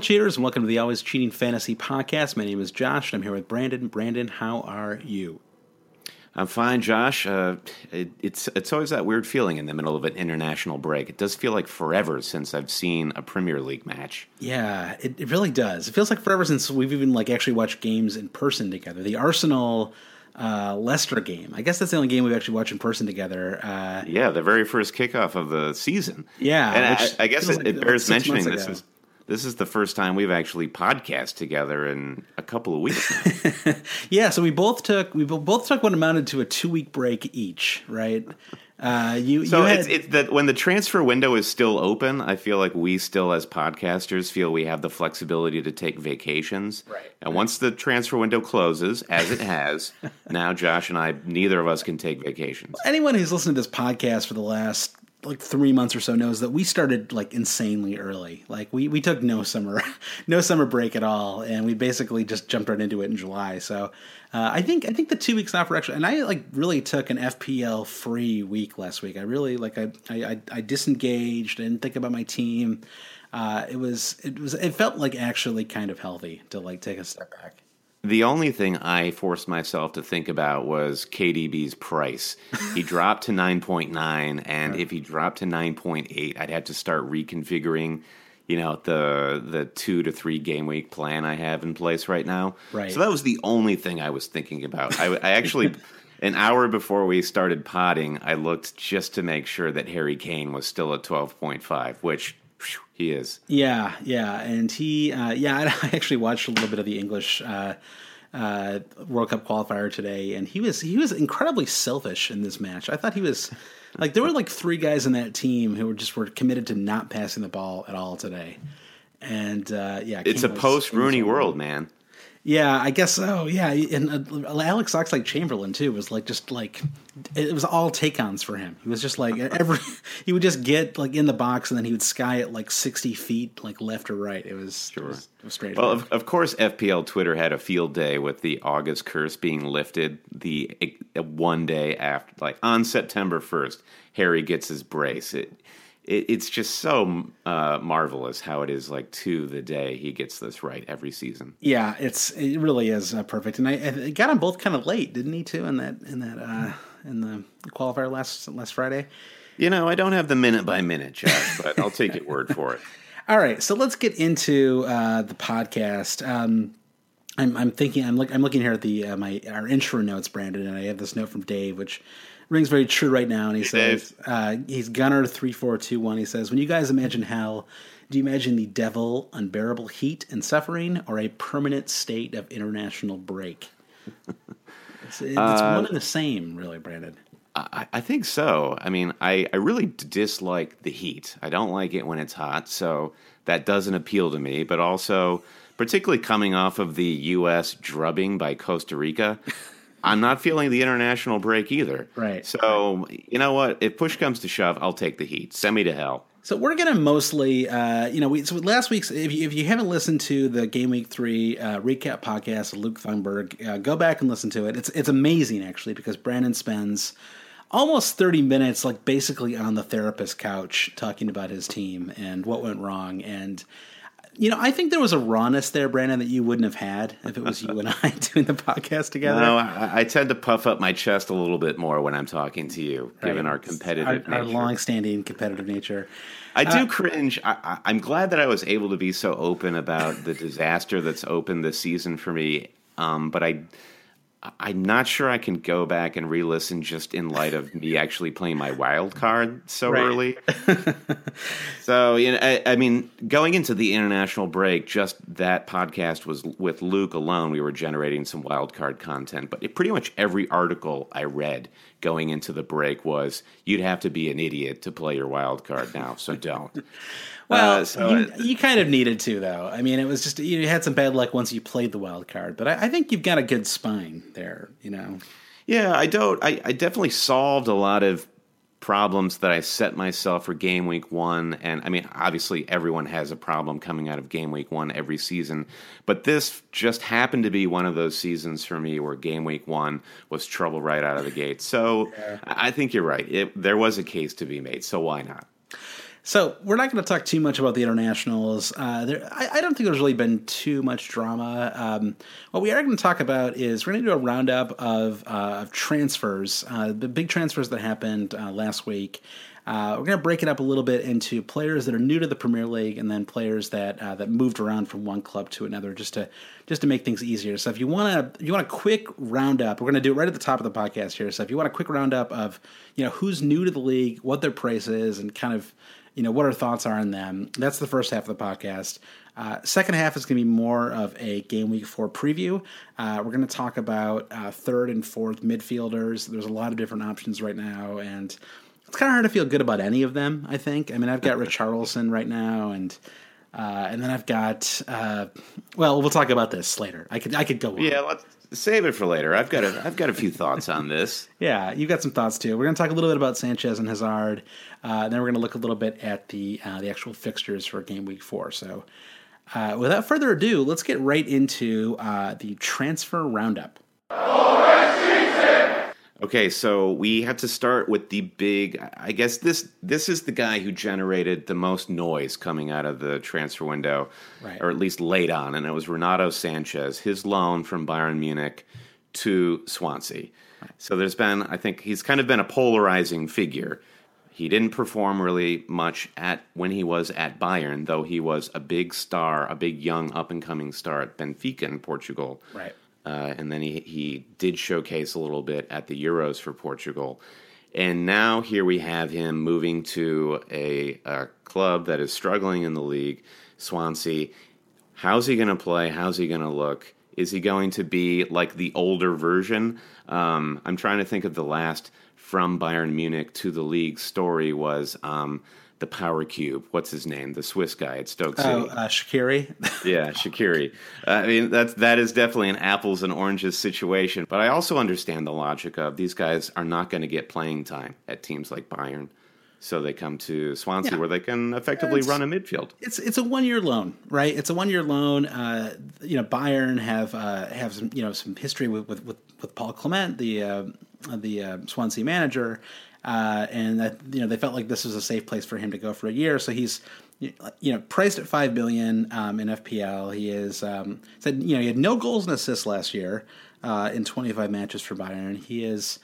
Hail cheaters and welcome to the Always Cheating Fantasy Podcast. My name is Josh and I'm here with Brandon. Brandon, how are you? I'm fine, Josh. Uh, it, it's it's always that weird feeling in the middle of an international break. It does feel like forever since I've seen a Premier League match. Yeah, it, it really does. It feels like forever since we've even like actually watched games in person together. The Arsenal uh, Leicester game. I guess that's the only game we've actually watched in person together. Uh, yeah, the very first kickoff of the season. Yeah, and I, I, guess it, like, it bears mentioning this is this is the first time we've actually podcast together in a couple of weeks. yeah, so we both took we both took what amounted to a two week break each, right? Uh, you so you had, it's, it's that when the transfer window is still open, I feel like we still as podcasters feel we have the flexibility to take vacations. Right. And once the transfer window closes, as it has, now Josh and I, neither of us can take vacations. Anyone who's listened to this podcast for the last like three months or so knows that we started like insanely early. Like we, we took no summer, no summer break at all, and we basically just jumped right into it in July. So uh, I think I think the two weeks off were actually, and I like really took an FPL free week last week. I really like I I, I disengaged. Didn't think about my team. Uh, it was it was it felt like actually kind of healthy to like take a step back. The only thing I forced myself to think about was KDB's price. He dropped to 9.9, and if he dropped to 9.8, I'd have to start reconfiguring, you know, the the two to three game week plan I have in place right now. Right. So that was the only thing I was thinking about. I, I actually. an hour before we started potting, I looked just to make sure that Harry Kane was still at 12.5, which he is. Yeah, yeah, and he, uh, yeah, I actually watched a little bit of the English uh, uh, World Cup qualifier today, and he was he was incredibly selfish in this match. I thought he was like there were like three guys in that team who were just were committed to not passing the ball at all today, and uh, yeah, it's a post Rooney world, man. Yeah, I guess so. Yeah, and uh, Oxlade-Chamberlain too was like just like it was all take-ons for him. He was just like every he would just get like in the box and then he would sky it like sixty feet like left or right. It was sure. It was, it was strange. Well, of, of, course, FPL Twitter had a field day with the August curse being lifted. The one day after, like on September first, Harry gets his brace. It it, it's just so uh, marvelous how it is like to the day he gets this right every season. Yeah, it's it really is uh, perfect, and I, I, got them both kind of late, didn't he? Too in that in that uh, in the qualifier last last Friday. You know, I don't have the minute by minute, Josh, but I'll take your word for it. All right, so let's get into uh, the podcast. Um, I'm, I'm, thinking. I'm, look, I'm looking here at the uh, my our intro notes, Brandon, and I have this note from Dave, which rings very true right now. And he says, uh, he's Gunner three four two one. He says, when you guys imagine hell, do you imagine the devil, unbearable heat and suffering, or a permanent state of international break? it's, it's uh, one and the same, really, Brandon. I, I, think so. I mean, I, I really dislike the heat. I don't like it when it's hot, so that doesn't appeal to me. But also, particularly coming off of the U.S. drubbing by Costa Rica, I'm not feeling the international break either. Right. So you know what? If push comes to shove, I'll take the heat. Send me to hell. So we're gonna mostly, uh, you know, we so last week's. If you, if you haven't listened to the Game Week Three uh, recap podcast with Luke Thunberg, uh, go back and listen to it. It's it's amazing actually because Brandon spends almost thirty minutes, like basically on the therapist couch, talking about his team and what went wrong. And you know, I think there was a rawness there, Brandon, that you wouldn't have had if it was you and I doing the podcast together. No, I, I, tend to puff up my chest a little bit more when I'm talking to you, right. given our competitive our, nature. Our long-standing competitive nature. I do uh, cringe. I, am glad that I was able to be so open about the disaster that's opened this season for me. Um, but I I'm not sure I can go back and re-listen just in light of me actually playing my wild card so right. early. so you know, I, I, mean, going into the international break, just that podcast was with Luke alone. We were generating some wild card content, but it, pretty much every article I read going into the break was, "You'd have to be an idiot to play your wild card now, so don't." Well, uh, so you, you, kind of needed to, though. I mean, it was just you had some bad luck once you played the wild card, but I, I think you've got a good spine there. You know. Yeah, I don't. I, I definitely solved a lot of problems that I set myself for game week one. And I mean, obviously, everyone has a problem coming out of game week one every season. But this just happened to be one of those seasons for me where game week one was trouble right out of the gate. So yeah. I think you're right. It, there was a case to be made. So why not? So we're not going to talk too much about the internationals. Uh, there, I, I, don't think there's really been too much drama. Um, what we are going to talk about is we're going to do a roundup of, uh, of transfers, uh, the big transfers that happened uh, last week. Uh, we're going to break it up a little bit into players that are new to the Premier League, and then players that uh, that moved around from one club to another, just to just to make things easier. So if you want to you want a quick roundup, we're going to do it right at the top of the podcast here. So if you want a quick roundup of you know who's new to the league, what their price is, and kind of you know what our thoughts are on them. That's the first half of the podcast. Uh, second half is going to be more of a game week four preview. Uh, we're going to talk about uh, third and fourth midfielders. There's a lot of different options right now, and it's kind of hard to feel good about any of them. I think. I mean, I've got Richarlison right now, and uh, and then I've got. Uh, well, we'll talk about this later. I could I could go. On. Yeah, let's save it for later. I've got a I've got a few thoughts on this. yeah, you've got some thoughts too. We're going to talk a little bit about Sanchez and Hazard. Uh, then we're going to look a little bit at the uh, the actual fixtures for game week four. So, uh, without further ado, let's get right into uh, the transfer roundup. Okay, so we have to start with the big. I guess this this is the guy who generated the most noise coming out of the transfer window, right. or at least late on, and it was Renato Sanchez, his loan from Bayern Munich to Swansea. Right. So there's been, I think, he's kind of been a polarizing figure. He didn't perform really much at when he was at Bayern, though he was a big star, a big young up and coming star at Benfica in Portugal. Right. Uh, and then he, he did showcase a little bit at the Euros for Portugal. And now here we have him moving to a, a club that is struggling in the league, Swansea. How's he going to play? How's he going to look? Is he going to be like the older version? Um, I'm trying to think of the last from Bayern Munich to the league story was um, the Power Cube. What's his name? The Swiss guy at Stoke City. Oh, uh, Shaqiri. yeah, Shaqiri. Uh, I mean, that's that is definitely an apples and oranges situation. But I also understand the logic of these guys are not going to get playing time at teams like Bayern. So they come to Swansea, yeah. where they can effectively it's, run a midfield. It's it's a one year loan, right? It's a one year loan. Uh, you know, Bayern have uh, have some you know some history with with, with, with Paul Clement, the uh, the uh, Swansea manager, uh, and that you know they felt like this was a safe place for him to go for a year. So he's you know priced at five billion um, in FPL. He is um, said you know he had no goals and assists last year uh, in 25 matches for Bayern. He is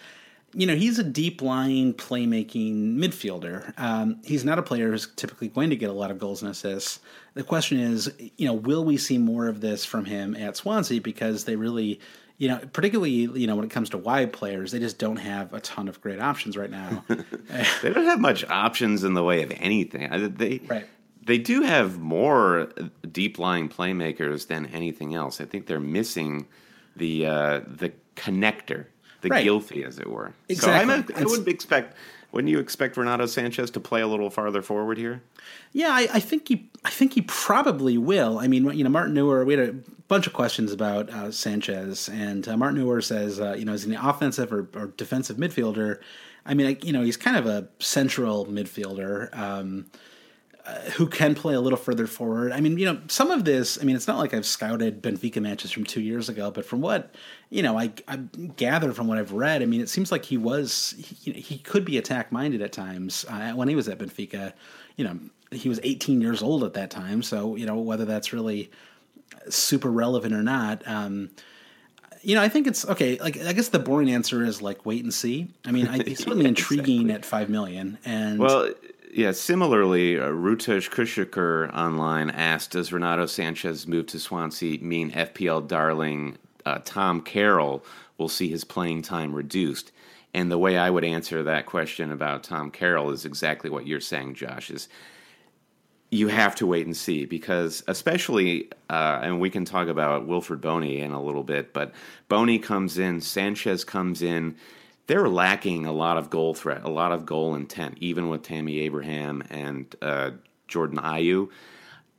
you know, he's a deep line playmaking midfielder. Um, he's not a player who's typically going to get a lot of goals and assists. The question is, you know, will we see more of this from him at Swansea because they really you know, particularly you know when it comes to wide players, they just don't have a ton of great options right now. they don't have much options in the way of anything. They right. They do have more deep lying playmakers than anything else. I think they're missing the uh, the connector. the Right. As it were. Exactly. So I'm a, I would expect. Wouldn't you expect Renato Sanchez to play a little farther forward here? Yeah, I, I think he. I think he probably will. I mean, you know, Martin Neuer. We had a bunch of questions about uh, Sanchez, and uh, Martin Neuer says, uh, you know, is he an offensive or, or defensive midfielder? I mean, like, you know, he's kind of a central midfielder. Um, who can play a little further forward. I mean, you know, some of this, I mean, it's not like I've scouted Benfica matches from two years ago, but from what, you know, I, I gather from what I've read, I mean, it seems like he was, he, he could be attack minded at times. Uh, when he was at Benfica, you know, he was 18 years old at that time. So, you know, whether that's really super relevant or not, um, you know, I think it's okay. Like, I guess the boring answer is like wait and see. I mean, I, he's certainly Yeah, intriguing exactly. at five million, and Well, yeah. Similarly, uh, Rutesh Kushiker online asked, "Does Renato Sanchez move to Swansea mean FPL darling uh, Tom Carroll will see his playing time reduced?" And the way I would answer that question about Tom Carroll is exactly what you're saying, Josh. Is you have to wait and see because, especially, uh, and we can talk about Wilfried Bony in a little bit, but Bony comes in, Sanchez comes in. They're lacking a lot of goal threat, a lot of goal intent, even with Tammy Abraham and uh, Jordan Ayew.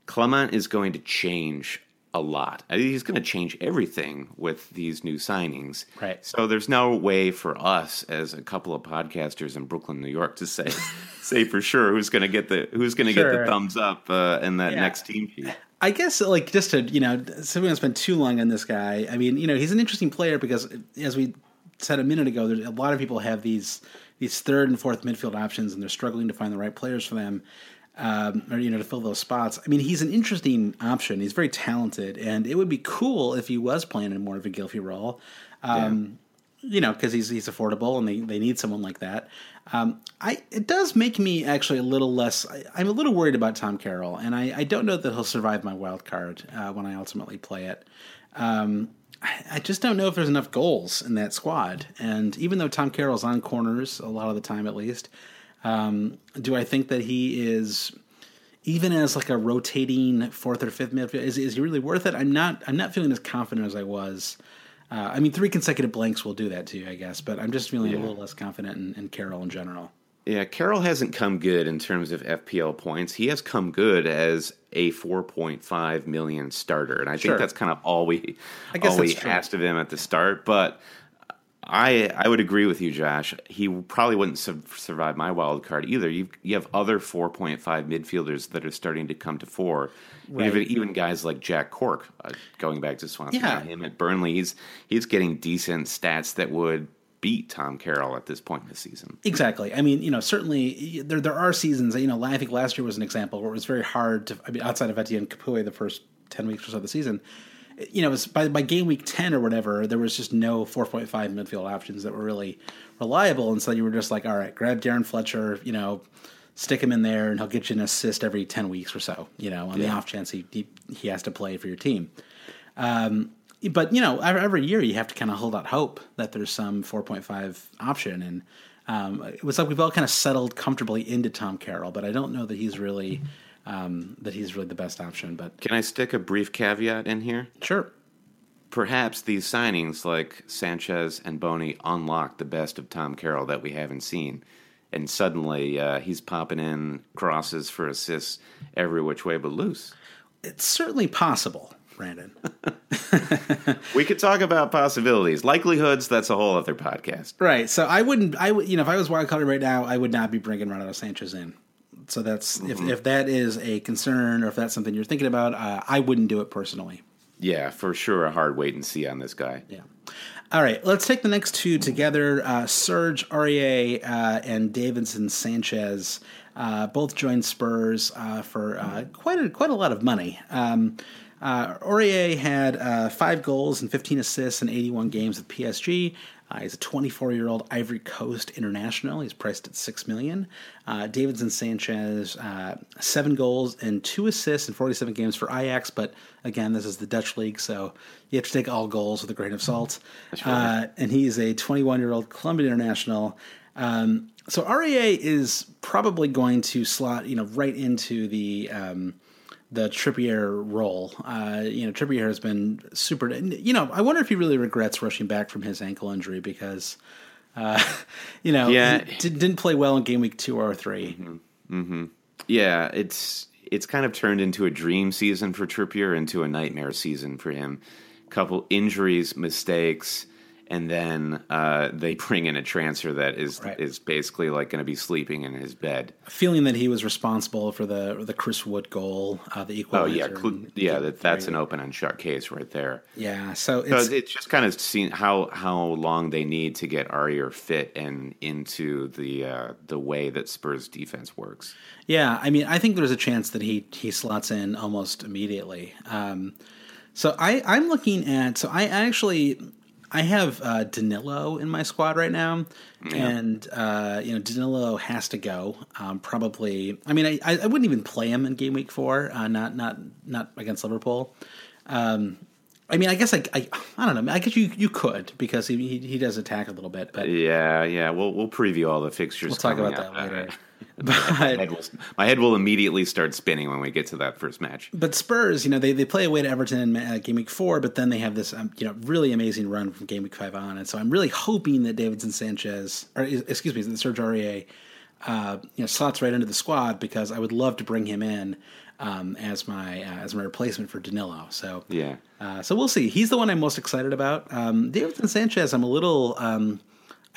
Clement is going to change a lot. I mean, he's going to change everything with these new signings. Right. So there's no way for us as a couple of podcasters in Brooklyn, New York, to say say for sure who's going to get the who's going to get the thumbs up uh, in that Yeah. next team sheet. I guess like just to you know, so we don't spend too long on this guy. I mean, you know, he's an interesting player because as we said a minute ago, there's a lot of people have these these third and fourth midfield options, and they're struggling to find the right players for them, um, or you know, to fill those spots. I mean, he's an interesting option. He's very talented, and it would be cool if he was playing in more of a Gylfi role. Um, you know, because he's he's affordable and they, they need someone like that. Um, I it does make me actually a little less. I, I'm a little worried about Tom Carroll, and I, I don't know that he'll survive my wild card uh, when I ultimately play it. Um, I, just don't know if there's enough goals in that squad. And even though Tom Carroll's on corners a lot of the time, at least, um, do I think that he is? even as like a rotating fourth or fifth midfield, is, is he really worth it? I'm not. I'm not feeling as confident as I was. Uh, I mean, three consecutive blanks will do that to you, I guess. But I'm just feeling a little less confident in, in Carroll in general. Yeah, Carroll hasn't come good in terms of FPL points. He has come good as a 4.5 million starter, and I Sure. think that's kind of all we I guess all we true. asked of him at the start. But I I would agree with you, Josh. He probably wouldn't su- survive my wild card either. You you have other 4.5 midfielders that are starting to come to four. Right. Even even guys like Jack Cork, uh, going back to Swansea, Yeah. him at Burnley, he's he's getting decent stats that would beat Tom Carroll at this point in the season. Exactly. I mean, you know, certainly there there are seasons. You know, I think last year was an example where it was very hard to. I mean, outside of Etienne Capoue, the first ten weeks or so of the season, you know, it was by by game week ten or whatever, there was just no four point five midfield options that were really reliable, and so you were just like, all right, grab Darren Fletcher, you know. Stick him in there, and he'll get you an assist every ten weeks or so. You know, on the off chance he, he he has to play for your team. Um, but you know, every, year you have to kind of hold out hope that there's some 4.5 option, and um, it was like we've all kind of settled comfortably into Tom Carroll, but I don't know that he's really um, that he's really the best option. But Can I stick a brief caveat in here? sure, Perhaps these signings like Sanchez and Bony unlock the best of Tom Carroll that we haven't seen. And suddenly uh, he's popping in crosses for assists every which way but loose. it's certainly possible, Brandon. We could talk about possibilities. Likelihoods, that's a whole other podcast. right. So I wouldn't. I would. You know, if I was wild carded right now, I would not be bringing Renato Sanchez in. So that's if if that is a concern or if that's something you're thinking about, uh, I wouldn't do it personally. Yeah, for sure a hard wait and see on this guy. Yeah. All right, let's take the next two together. Uh, Serge Aurier uh, and Davinson Sanchez uh, both joined Spurs uh, for uh, quite a, quite a lot of money. Um, uh, Aurier had uh, five goals and 15 assists in 81 games with PSG. Uh, he's a 24 year old Ivory Coast international. He's priced at six million. Uh, Davinson Sanchez, uh, seven goals and two assists in 47 games for Ajax. But again, this is the Dutch league, so you have to take all goals with a grain of salt. Uh, and he is a 21 year old Colombian international. Um, so Aurier is probably going to slot, you know, right into the um, the Trippier role. Uh, you know, Trippier has been super. You know, I wonder if he really regrets rushing back from his ankle injury because, uh, you know, Yeah. did, didn't play well in game week two or 3 Yeah, it's it's kind of turned into a dream season for Trippier, into a nightmare season for him. Couple injuries, mistakes, and then uh, they bring in a transfer that is Right. is basically like going to be sleeping in his bed. Feeling that he was responsible for the the Chris Wood goal, uh, the equalizer. Oh yeah, in yeah, that that's an open and shut case right there. yeah. So So it's it's just kind of seen how how long they need to get Aurier fit and into the uh, the way that Spurs defense works. Yeah, I mean, I think there's a chance that he he slots in almost immediately. Um, so I I'm looking at so I actually I have uh, Danilo in my squad right now, and uh, you know Danilo has to go. Um, probably, I mean, I, I wouldn't even play him in game week four, uh, not not not against Liverpool. Um, I mean, I guess I, I I don't know. I guess you you could because he he, he does attack a little bit, but Yeah, yeah. We'll we'll preview all the fixtures. we'll talk about that later. my, head will, my head will immediately start spinning when we get to that first match. but Spurs, you know, they, they play away to Everton in uh, game week four, but then they have this, um, you know, really amazing run from game week five on, and so I'm really hoping that Davinson Sanchez, or excuse me, that Serge Aurier, uh, you know, slots right into the squad because I would love to bring him in um, as my uh, as my replacement for Danilo. So Yeah. uh, so we'll see. He's the one I'm most excited about. Um, Davinson Sanchez, I'm a little. Um,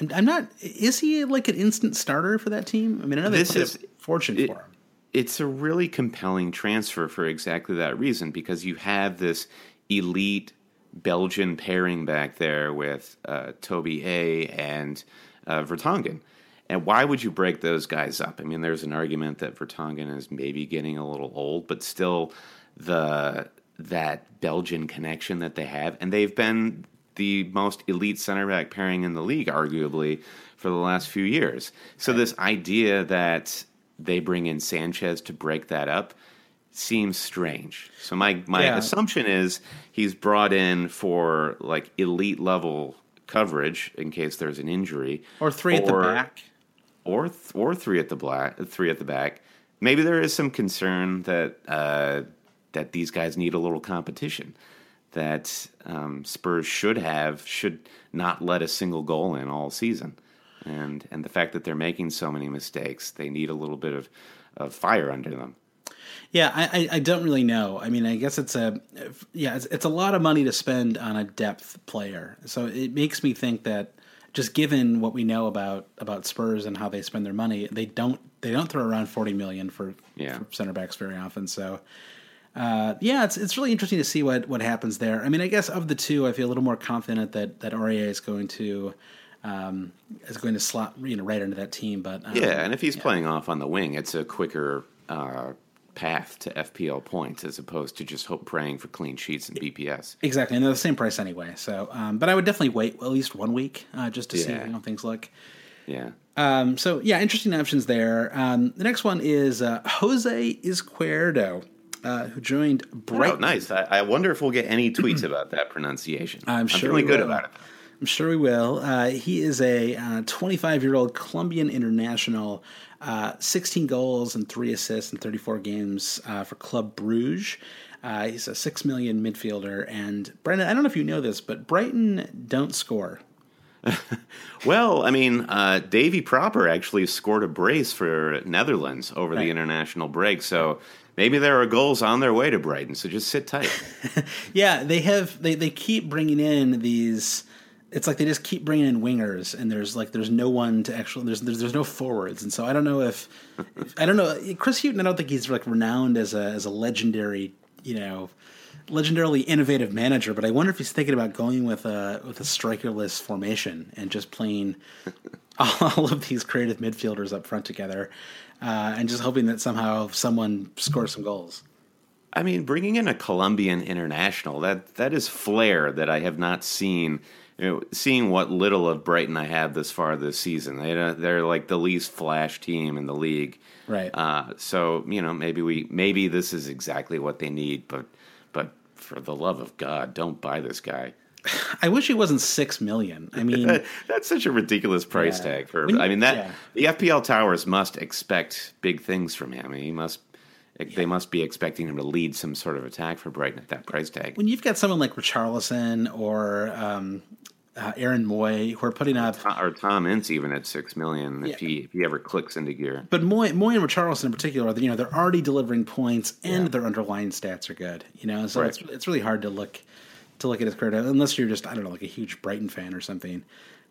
I'm, I'm not. Is he like an instant starter for that team? I mean, I know This is- fortune it- for him. It's a really compelling transfer for exactly that reason because you have this elite Belgian pairing back there with uh, Toby A and uh, Vertonghen. And why would you break those guys up? I mean, there's an argument that Vertonghen is maybe getting a little old, but still the that Belgian connection that they have, and they've been the most elite center back pairing in the league, arguably, for the last few years. So this idea that they bring in Sanchez to break that up seems strange. So my my Yeah. assumption is he's brought in for like elite level coverage in case there's an injury, Or three at the back. Or th- or three at the black, three at the back. Maybe there is some concern that uh, that these guys need a little competition. That um, Spurs should have should not let a single goal in all season, and and the fact that they're making so many mistakes, they need a little bit of, of fire under them. Yeah, I, I, don't really know. I mean, I guess it's a yeah, it's, it's a lot of money to spend on a depth player. So it makes me think that just given what we know about about Spurs and how they spend their money, they don't they don't throw around forty million for, Yeah. for center backs very often. So uh, yeah, it's it's really interesting to see what what happens there. I mean, I guess of the two, I feel a little more confident that that Aurier is going to. Um, is going to slot you know right into that team, but um, Yeah, and if he's playing off on the wing, it's a quicker uh, path to FPL points as opposed to just hope praying for clean sheets and BPS. Exactly, and they're the same price anyway. So, um, but I would definitely wait at least one week uh, just to see Yeah. how things look. Yeah. Um, so, yeah, interesting options there. Um, the next one is uh, Jose Izquierdo, uh, who joined Oh, nice. I, I wonder if we'll get any tweets about that pronunciation. I'm sure we good will. about it. I'm sure we will. Uh, he is a 25 year old Colombian international, uh, 16 goals and three assists in 34 games uh, for Club Bruges. Uh, he's a six million midfielder, and Brandon, I don't know if you know this, but Brighton don't score. Well, I mean, uh, Davy Propper actually scored a brace for Netherlands over Right. the international break, so maybe there are goals on their way to Brighton. So just sit tight. Yeah, they have they they keep bringing in these. It's like they just keep bringing in wingers, and there's like there's no one to actually there's there's, there's no forwards, and so I don't know if, if I don't know Chris Hughton. I don't think he's like renowned as a as a legendary you know legendarily innovative manager, but I wonder if he's thinking about going with a with a strikerless formation and just playing all of these creative midfielders up front together, uh, and just hoping that somehow someone scores some goals. I mean, bringing in a Colombian international that that is flair that I have not seen. You know, seeing what little of Brighton I have this far this season, they they're like the least flash team in the league. Right. Uh, so you know, maybe we maybe this is exactly what they need, but but for the love of God, don't buy this guy. I wish he wasn't six million. I mean. That's such a ridiculous price Yeah. tag for. When- I mean that yeah. the FPL towers must expect big things from him. I mean, he must. They must be expecting him to lead some sort of attack for Brighton at that price tag. When you've got someone like Richarlison or um, uh, Aaron Mooy who are putting up, or Tom Ince even at six million if Yeah. he if he ever clicks into gear. but Mooy, Mooy and Richarlison in particular, you know, they're already delivering points and their underlying stats are good. You know, so Right. it's it's really hard to look to look at his career unless you're just I don't know like a huge Brighton fan or something.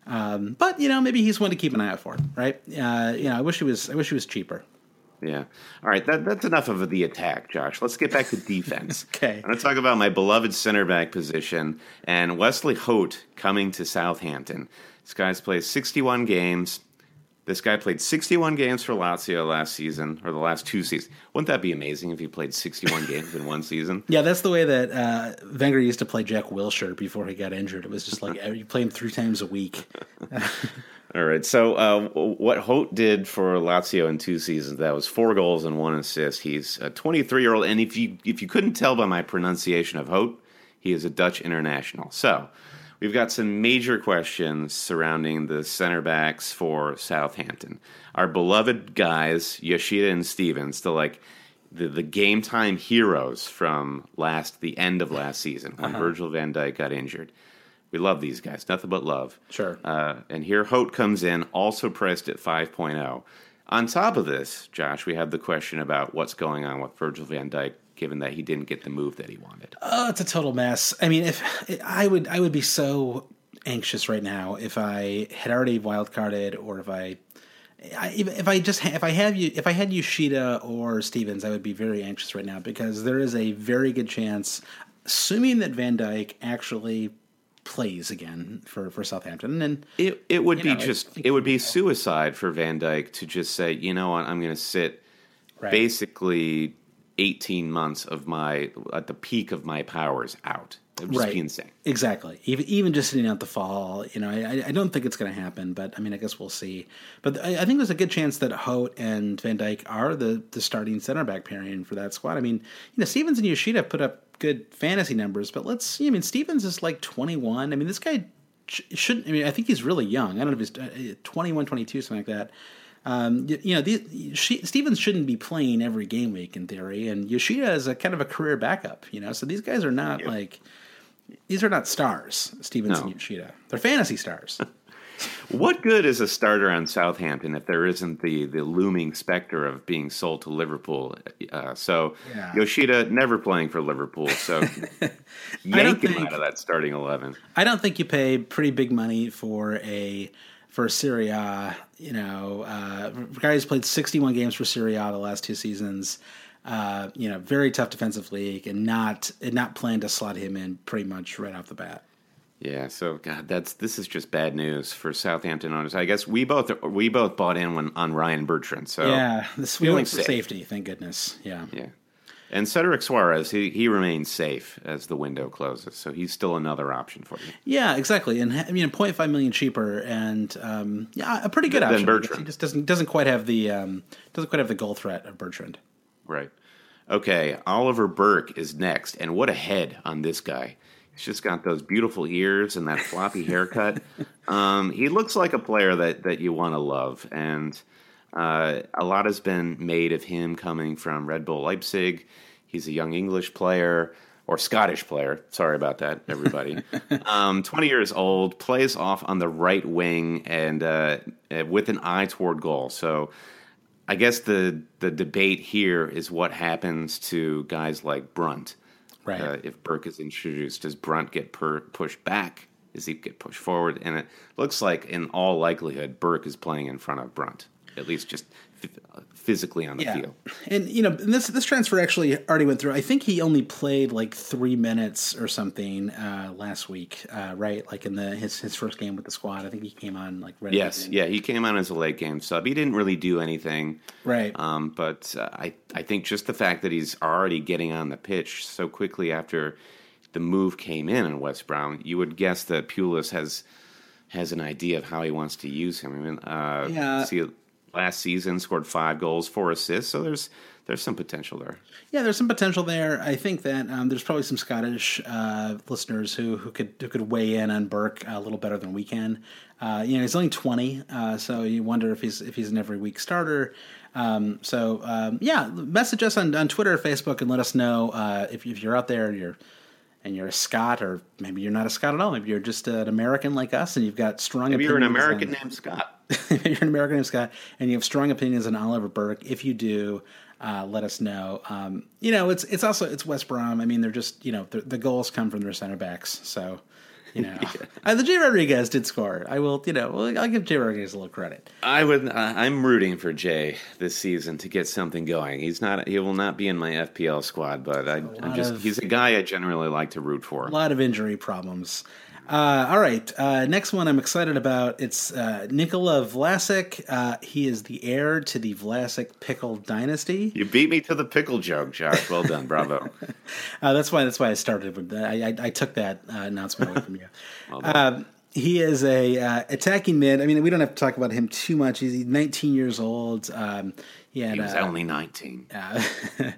Um, but you know, maybe he's one to keep an eye out for, right? Uh, you know, I wish he was I wish he was cheaper. Yeah. All right. That, that's enough of the attack, Josh. Let's get back to defense. Okay. I'm going to talk about my beloved center back position and Wesley Hoedt coming to Southampton. This guy's played 61 games. This guy played 61 games for Lazio last season, or the last two seasons. Wouldn't that be amazing if he played 61 games in one season? Yeah, that's the way that uh, Wenger used to play Jack Wilshere before he got injured. It was just like you play him three times a week. All right. So, uh, what Hoedt did for Lazio in two seasons that was four goals and one assist. He's a 23 year old, and if you if you couldn't tell by my pronunciation of Hoedt, he is a Dutch international. So, we've got some major questions surrounding the center backs for Southampton. Our beloved guys, Yoshida and Stevens, the like the, the game time heroes from last the end of last season when Virgil van Dijk got injured. We love these guys, nothing but love. Sure. Uh, and here Hoedt comes in, also priced at 5.0. On top of this, Josh, we have the question about what's going on with Virgil van Dijk, given that he didn't get the move that he wanted. Oh, it's a total mess. I mean, if I would, I would be so anxious right now if I had already wild carded, or if I, I if if I just ha- if I have you if I had Yoshida or Stevens, I would be very anxious right now because there is a very good chance, assuming that Van Dijk actually plays again for for Southampton, and It it would be know, just it- it would be suicide for Van Dijk to just say, you know what, I'm going to sit Right. basically 18 months of my at the peak of my powers out. It would just Right. be insane. Exactly. Even even just sitting out the fall, you know, I, I don't think it's going to happen. But I mean, I guess we'll see. But I, I think there's a good chance that Hoedt and Van Dijk are the the starting center back pairing for that squad. I mean, you know, Stevens and Yoshida put up good fantasy numbers, but let's see. I mean, Stevens is like 21. I mean, this guy sh- shouldn't. I mean, I think he's really young. I don't know if he's uh, 21, 22, something like that. Um, you, you know, the, she, Stevens shouldn't be playing every game week in theory, and Yoshida is a kind of a career backup. You know, so these guys are not like these are not stars, Stevens No. and Yoshida. They're fantasy stars. What good is a starter on Southampton if there isn't the, the looming specter of being sold to Liverpool? Uh, so Yeah. Yoshida never playing for Liverpool, so yank him think- out of that starting eleven. I don't think you pay pretty big money for a for Serie A. You know, uh, guy who's played 61 games for Serie A the last two seasons. Uh, you know, very tough defensive league, and not and not plan to slot him in pretty much right off the bat. Yeah, so God, that's this is just bad news for Southampton owners. I guess we both we both bought in when on Ryan Bertrand. So yeah, this feeling safe. safety. Thank goodness. Yeah. yeah. And Cedric Soares, he, he remains safe as the window closes, so he's still another option for you. Yeah, exactly. And I mean, 0.5 million cheaper, and um, yeah, a pretty good option. Bertrand. He just doesn't doesn't quite have the um, doesn't quite have the goal threat of Bertrand. Right. Okay, Oliver Burke is next, and what a head on this guy. He's just got those beautiful ears and that floppy haircut. Um, he looks like a player that, that you want to love, and uh, a lot has been made of him coming from Red Bull Leipzig. He's a young English player or Scottish player. Sorry about that, everybody. um, 20 years old, plays off on the right wing and uh, uh, with an eye toward goal. So I guess the the debate here is what happens to guys like Brunt. Right. Uh, if Burke is introduced, does Brunt get per- pushed back? Does he get pushed forward? And it looks like, in all likelihood, Burke is playing in front of Brunt, at least just physically on the Yeah, field. and you know and this this transfer actually already went through. I think he only played like three minutes or something uh, last week, uh, right? Like in the his his first game with the squad. I think he came on like right. Yes, yeah, he came on as a late game sub. He didn't really do anything, right. um, but uh, I I think just the fact that he's already getting on the pitch so quickly after the move came in in West Brom, you would guess that Pulis has has an idea of how he wants to use him. I mean, uh, Yeah. see, last season, scored five goals, four assists. So there's there's some potential there. Yeah, there's some potential there. I think that um, there's probably some Scottish uh, listeners who who could who could weigh in on Burke a little better than we can. Uh, you know, he's only 20, uh, so you wonder if he's if he's an every week starter. Um, so um, yeah, message us on, on Twitter or Facebook and let us know uh, if, if you're out there and you're and you're a Scot, or maybe you're not a Scot at all. Maybe you're just an American like us, and you've got strong. Maybe you're an American on, named Scott. you're an American named Scott, and you have strong opinions on Oliver Burke. If you do, uh, let us know. Um, you know, it's it's also it's West Brom. I mean, they're just you know the goals come from their center backs, so you know, yeah. uh, the Jay Rodriguez did score. I will, you know, I'll give Jay Rodriguez a little credit. I would. Uh, I'm rooting for Jay this season to get something going. He's not. He will not be in my FPL squad, but I, am just. Of, he's a guy I generally like to root for. A lot of injury problems. Uh, all right. Uh, next one I'm excited about. It's uh, Nikola Vlasic. Uh, he is the heir to the Vlasic pickle dynasty. You beat me to the pickle joke, Josh. Well done. Bravo. Uh, that's why. That's why I started with that. I, I, I took that uh, announcement away from you. well um, he is a attacking mid. I mean, we don't have to talk about him too much. He's 19 years old. Um, he, had, he was uh, only 19. Uh,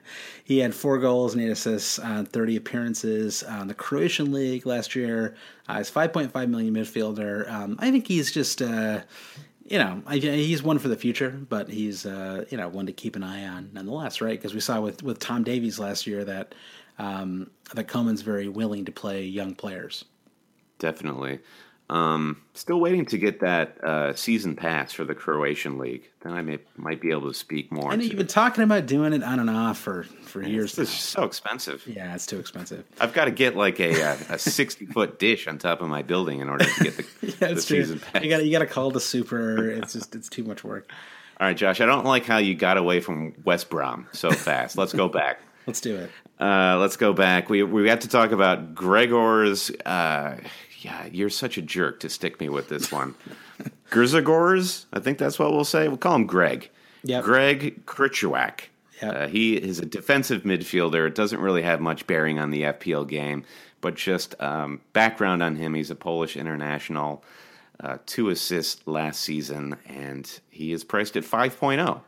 he had four goals and eight assists on 30 appearances on the Croatian League last year. Uh, he's 5.5 million midfielder. Um, I think he's just, uh, you know, I, he's one for the future, but he's, uh, you know, one to keep an eye on nonetheless, right? Because we saw with, with Tom Davies last year that um, that Koeman's very willing to play young players. Definitely. Um, still waiting to get that uh, season pass for the Croatian league. Then I may, might be able to speak more. And you've been talking about doing it on and off for, for years. It's so expensive. Yeah, it's too expensive. I've got to get like a a sixty foot dish on top of my building in order to get the, yeah, the season pass. You got you got to call the super. It's just it's too much work. All right, Josh. I don't like how you got away from West Brom so fast. Let's go back. Let's do it. Uh, let's go back. We we got to talk about Gregor's. Uh, yeah, you're such a jerk to stick me with this one. Grzegorz, I think that's what we'll say. We'll call him Greg. Yep. Greg Krychowiak. Yep. Uh, he is a defensive midfielder. It doesn't really have much bearing on the FPL game, but just um, background on him. He's a Polish international, uh, two assists last season, and he is priced at 5.0.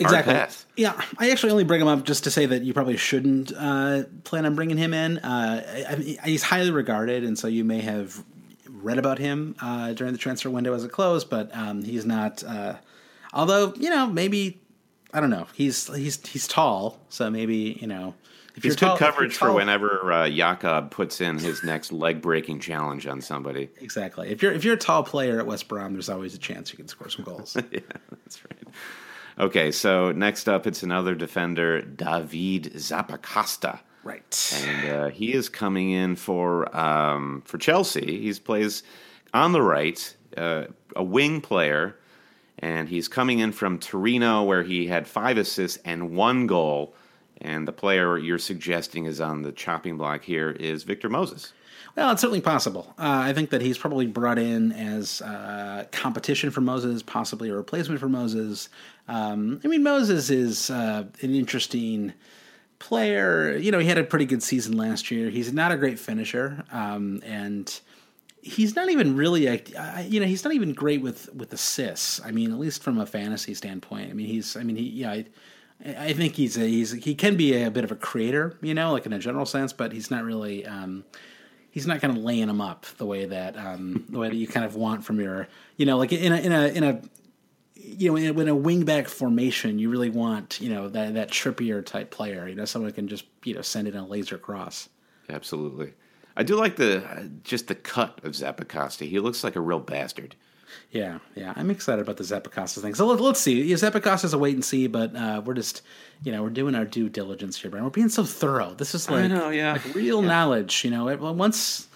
Exactly. Yeah, I actually only bring him up just to say that you probably shouldn't uh, plan on bringing him in. Uh, I, I, he's highly regarded, and so you may have read about him uh, during the transfer window as it closed, but um, he's not. Uh, although you know, maybe I don't know. He's he's he's tall, so maybe you know. If he's good tall, coverage for whenever uh, Jakob puts in his next leg breaking challenge on somebody. Exactly. If you're if you're a tall player at West Brom, there's always a chance you can score some goals. yeah, that's right. Okay, so next up, it's another defender, David Zappacosta. Right, and uh, he is coming in for um, for Chelsea. He plays on the right, uh, a wing player, and he's coming in from Torino, where he had five assists and one goal. And the player you're suggesting is on the chopping block here is Victor Moses. Well, it's certainly possible. Uh, I think that he's probably brought in as uh, competition for Moses, possibly a replacement for Moses. Um, I mean, Moses is uh, an interesting player. You know, he had a pretty good season last year. He's not a great finisher, um, and he's not even really a. You know, he's not even great with with assists. I mean, at least from a fantasy standpoint. I mean, he's. I mean, he. Yeah. I, I think he's a, he's he can be a, bit of a creator, you know, like in a general sense, but he's not really um, he's not kind of laying them up the way that um, the way that you kind of want from your you know like in a in a in a you know, in a, in a wingback formation, you really want, you know, that that Trippier type player. You know, someone can just, you know, send it in a laser cross. Absolutely. I do like the uh, just the cut of Zappacosta. He looks like a real bastard. Yeah, yeah. I'm excited about the Zappacosta thing. So let, us see. Yeah, Zappacosta's a wait and see, but uh, we're just, you know, we're doing our due diligence here, Brian. We're being so thorough. This is like, know, yeah. like real yeah. knowledge. You know, once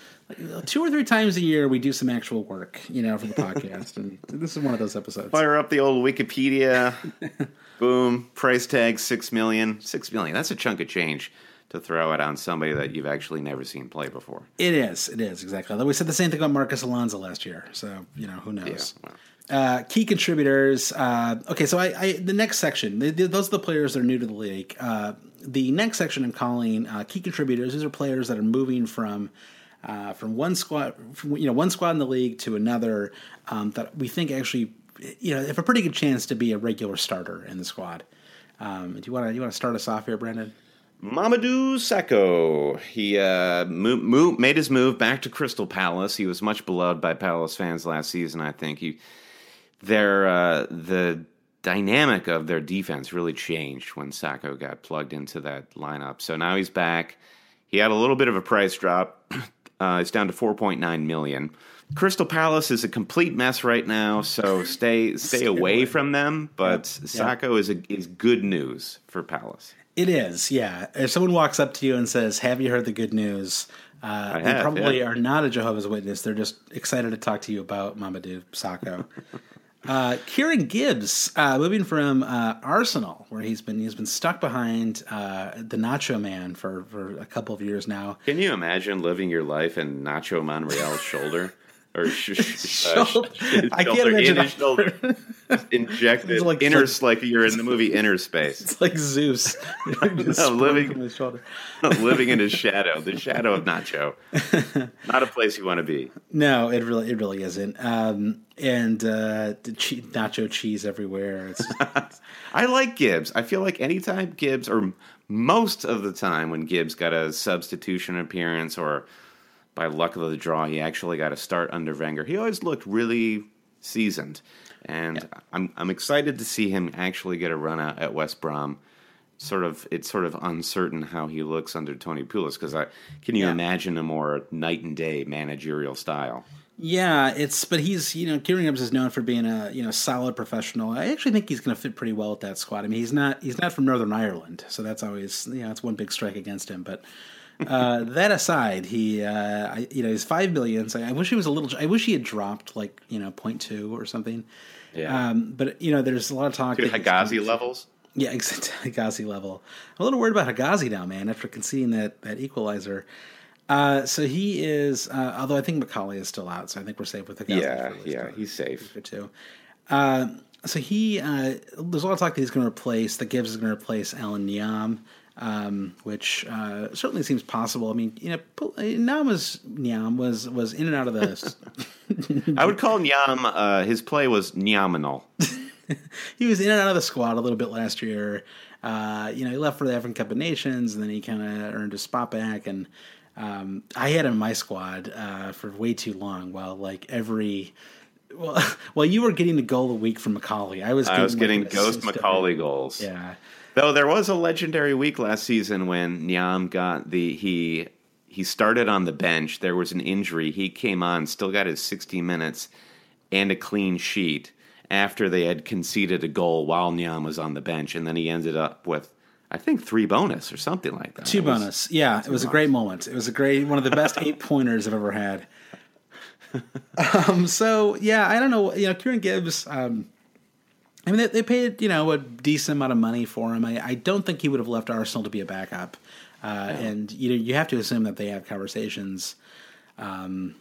two or three times a year we do some actual work, you know, for the podcast, and this is one of those episodes. Fire up the old Wikipedia. Boom. Price tag six million. Six million. That's a chunk of change to throw it on somebody that you've actually never seen play before. It is. It is exactly. Although we said the same thing about Marcos Alonso last year, so you know who knows. Yeah, well. Uh, key contributors. Uh, okay, so I, I, the next section. those are the players that are new to the league. Uh, the next section I'm calling uh, key contributors. These are players that are moving from uh, from one squad, from, you know, one squad in the league to another um, that we think actually you know, have a pretty good chance to be a regular starter in the squad. Um, do you want to you want to start us off here, Brandon? Mamadou Sakho. He uh, move, move, made his move back to Crystal Palace. He was much beloved by Palace fans last season. I think he, their uh, the dynamic of their defense really changed when Sakho got plugged into that lineup. So now he's back. He had a little bit of a price drop. Uh, it's down to 4.9 million. Crystal Palace is a complete mess right now, so stay stay away from them. But yep. Sakho is a, is good news for Palace. It is, yeah. If someone walks up to you and says, "Have you heard the good news?" Uh, they have, probably yeah. are not a Jehovah's Witness. They're just excited to talk to you about Mamadou Sakho. uh, Kieran Gibbs, uh, moving from uh, Arsenal, where he's been he's been stuck behind uh, the Nacho Man for, for a couple of years now. Can you imagine living your life in Nacho Monreal's shoulder? Or sh- sh- uh, I can't imagine in shoulder, injected like, inner like, like you're in the movie Innerspace. It's like Zeus, no, living living in his shadow, the shadow of Nacho. Not a place you want to be. No, it really it really isn't. Um, and uh, the che- nacho cheese everywhere. It's, it's... I like Gibbs. I feel like anytime Gibbs, or most of the time when Gibbs got a substitution appearance or by luck of the draw, he actually got a start under Wenger. He always looked really seasoned, and yeah. I'm I'm excited to see him actually get a run out at West Brom. Sort of, it's sort of uncertain how he looks under Tony Pulis because I can you yeah. imagine a more night and day managerial style. Yeah, it's but he's you know Kieran Gibbs is known for being a you know solid professional. I actually think he's going to fit pretty well with that squad. I mean, he's not he's not from Northern Ireland, so that's always you know it's one big strike against him. But uh, that aside, he uh, I, you know he's five million. So I wish he was a little. I wish he had dropped like you know 0.2 or something. Yeah. Um, but you know, there's a lot of talk. To Hegazi levels. Yeah, exactly. Hegazi level. I'm a little worried about Hegazi now, man. After conceding that that equalizer. Uh, so he is. Uh, although I think McAuley is still out, so I think we're safe with Hegazi. Yeah, yeah, he's safe too. Uh, so he, uh, there's a lot of talk that he's going to replace. That Gibbs is going to replace Alan Nyom um, which uh, certainly seems possible. I mean, you know, Nyam was Nyam was was in and out of the. I would call Nyam. Uh, his play was Nyaminal. he was in and out of the squad a little bit last year. Uh, you know, he left for the African Cup of Nations, and then he kind of earned his spot back. And um, I had him in my squad uh, for way too long. While like every well, well, you were getting the goal a week from McAuley. I was. Getting, I was getting like, ghost McAuley goals. Yeah, Though there was a legendary week last season when Nyam got the he he started on the bench. There was an injury. He came on, still got his 60 minutes and a clean sheet after they had conceded a goal while Nyam was on the bench, and then he ended up with I think three bonus or something like that. Two bonus, was, yeah. It was bonus. a great moment. It was a great one of the best eight pointers I've ever had. um, so yeah, I don't know. You know, Kieran Gibbs. Um, I mean, they, they, paid you know a decent amount of money for him. I, I don't think he would have left Arsenal to be a backup. Uh. And you know, you have to assume that they have conversations. Um,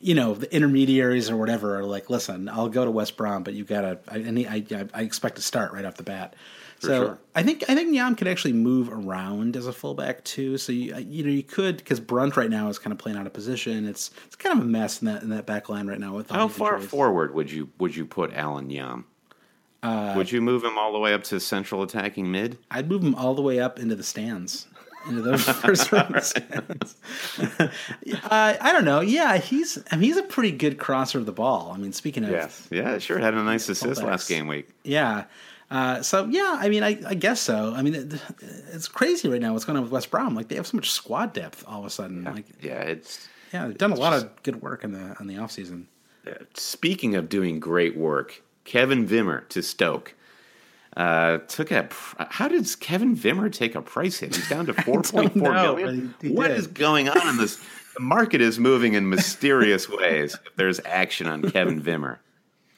you know, the intermediaries or whatever are like, listen, I'll go to West Brom, but you gotta. I, I, I expect to start right off the bat. For so sure. I think I think Nyam could actually move around as a fullback too. So you you know you could because Brunt right now is kind of playing out of position. It's it's kind of a mess in that in that back line right now. With how far injuries. forward would you would you put Alan Nyam? Uh, Would you move him all the way up to central attacking mid? I'd move him all the way up into the stands. Into those first round stands. uh, I don't know. Yeah, he's I mean he's a pretty good crosser of the ball. I mean, speaking of yes, yeah, sure had a nice assist last game week. Yeah, uh, so yeah, I mean, I, I, guess so. I mean, it, it's crazy right now what's going on with West Brom. Like they have so much squad depth all of a sudden. Yeah, like yeah, it's yeah, they've done a lot just, of good work in the in the off season. Speaking of doing great work, Kevin Wimmer to Stoke. Uh, took a. How did Kevin Wimmer take a price hit? He's down to four point four million. He, he what is going on in this? The market is moving in mysterious ways. If there's action on Kevin Wimmer,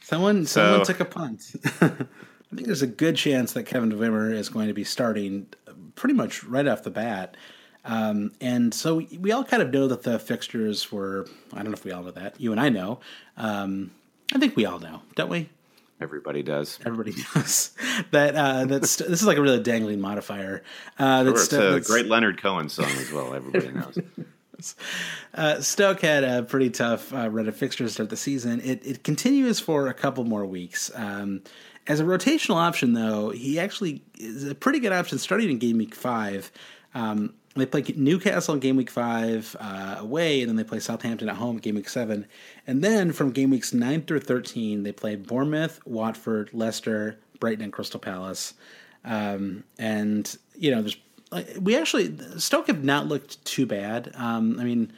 someone so, someone took a punt. I think there's a good chance that Kevin Wimmer is going to be starting pretty much right off the bat. Um, and so we, we, all kind of know that the fixtures were. I don't know if we all know that. You and I know. Um, I think we all know, don't we? Everybody does. Everybody knows that. Uh, that's this is like a really dangling modifier. Uh, that's, sure, it's a great Leonard Cohen song as well. Everybody knows. uh, Stoke had a pretty tough uh, run of fixtures to start the season. It, it continues for a couple more weeks. Um, as a rotational option, though, he actually is a pretty good option starting in game week five. Um, they play Newcastle in game week five uh, away, and then they play Southampton at home in game week seven. And then from game weeks nine through 13, they play Bournemouth, Watford, Leicester, Brighton, and Crystal Palace. Um, and, you know, there's we actually Stoke have not looked too bad. Um, I mean,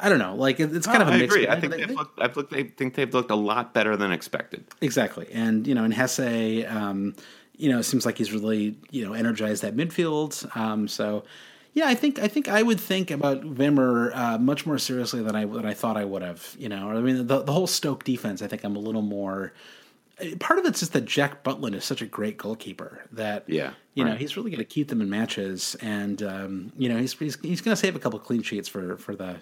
I don't know. Like it's kind of a I mixed. agree. I think they, they've looked, I've looked. They think they've looked a lot better than expected. Exactly, and you know, in Jese, um, you know, it seems like he's really you know energized that midfield. Um, so. Yeah, I think I think I would think about Vimmer uh, much more seriously than I than I thought I would have. You know, I mean, the the whole Stoke defense. I think I'm a little more part of it's just that Jack Butland is such a great goalkeeper that yeah, you right. know he's really going to keep them in matches, and um, you know he's he's, he's going to save a couple clean sheets for for the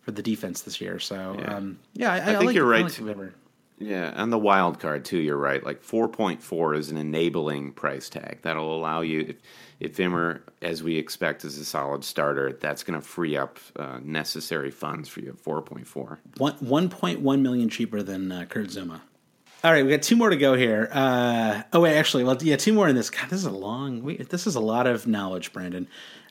for the defense this year. So yeah, um, yeah I, I, I, think like, you're right. like yeah, and the wild card too. You're right. Like four point four is an enabling price tag that'll allow you. If, if Wimmer, as we expect, is a solid starter, that's going to free up uh, necessary funds for you at four point four. One one point one million cheaper than uh, Kurt Zouma. All right, we got two more to go here. Uh, oh wait, actually, well, yeah, two more in this. God, this is a long. We, this is a lot of knowledge, Brandon.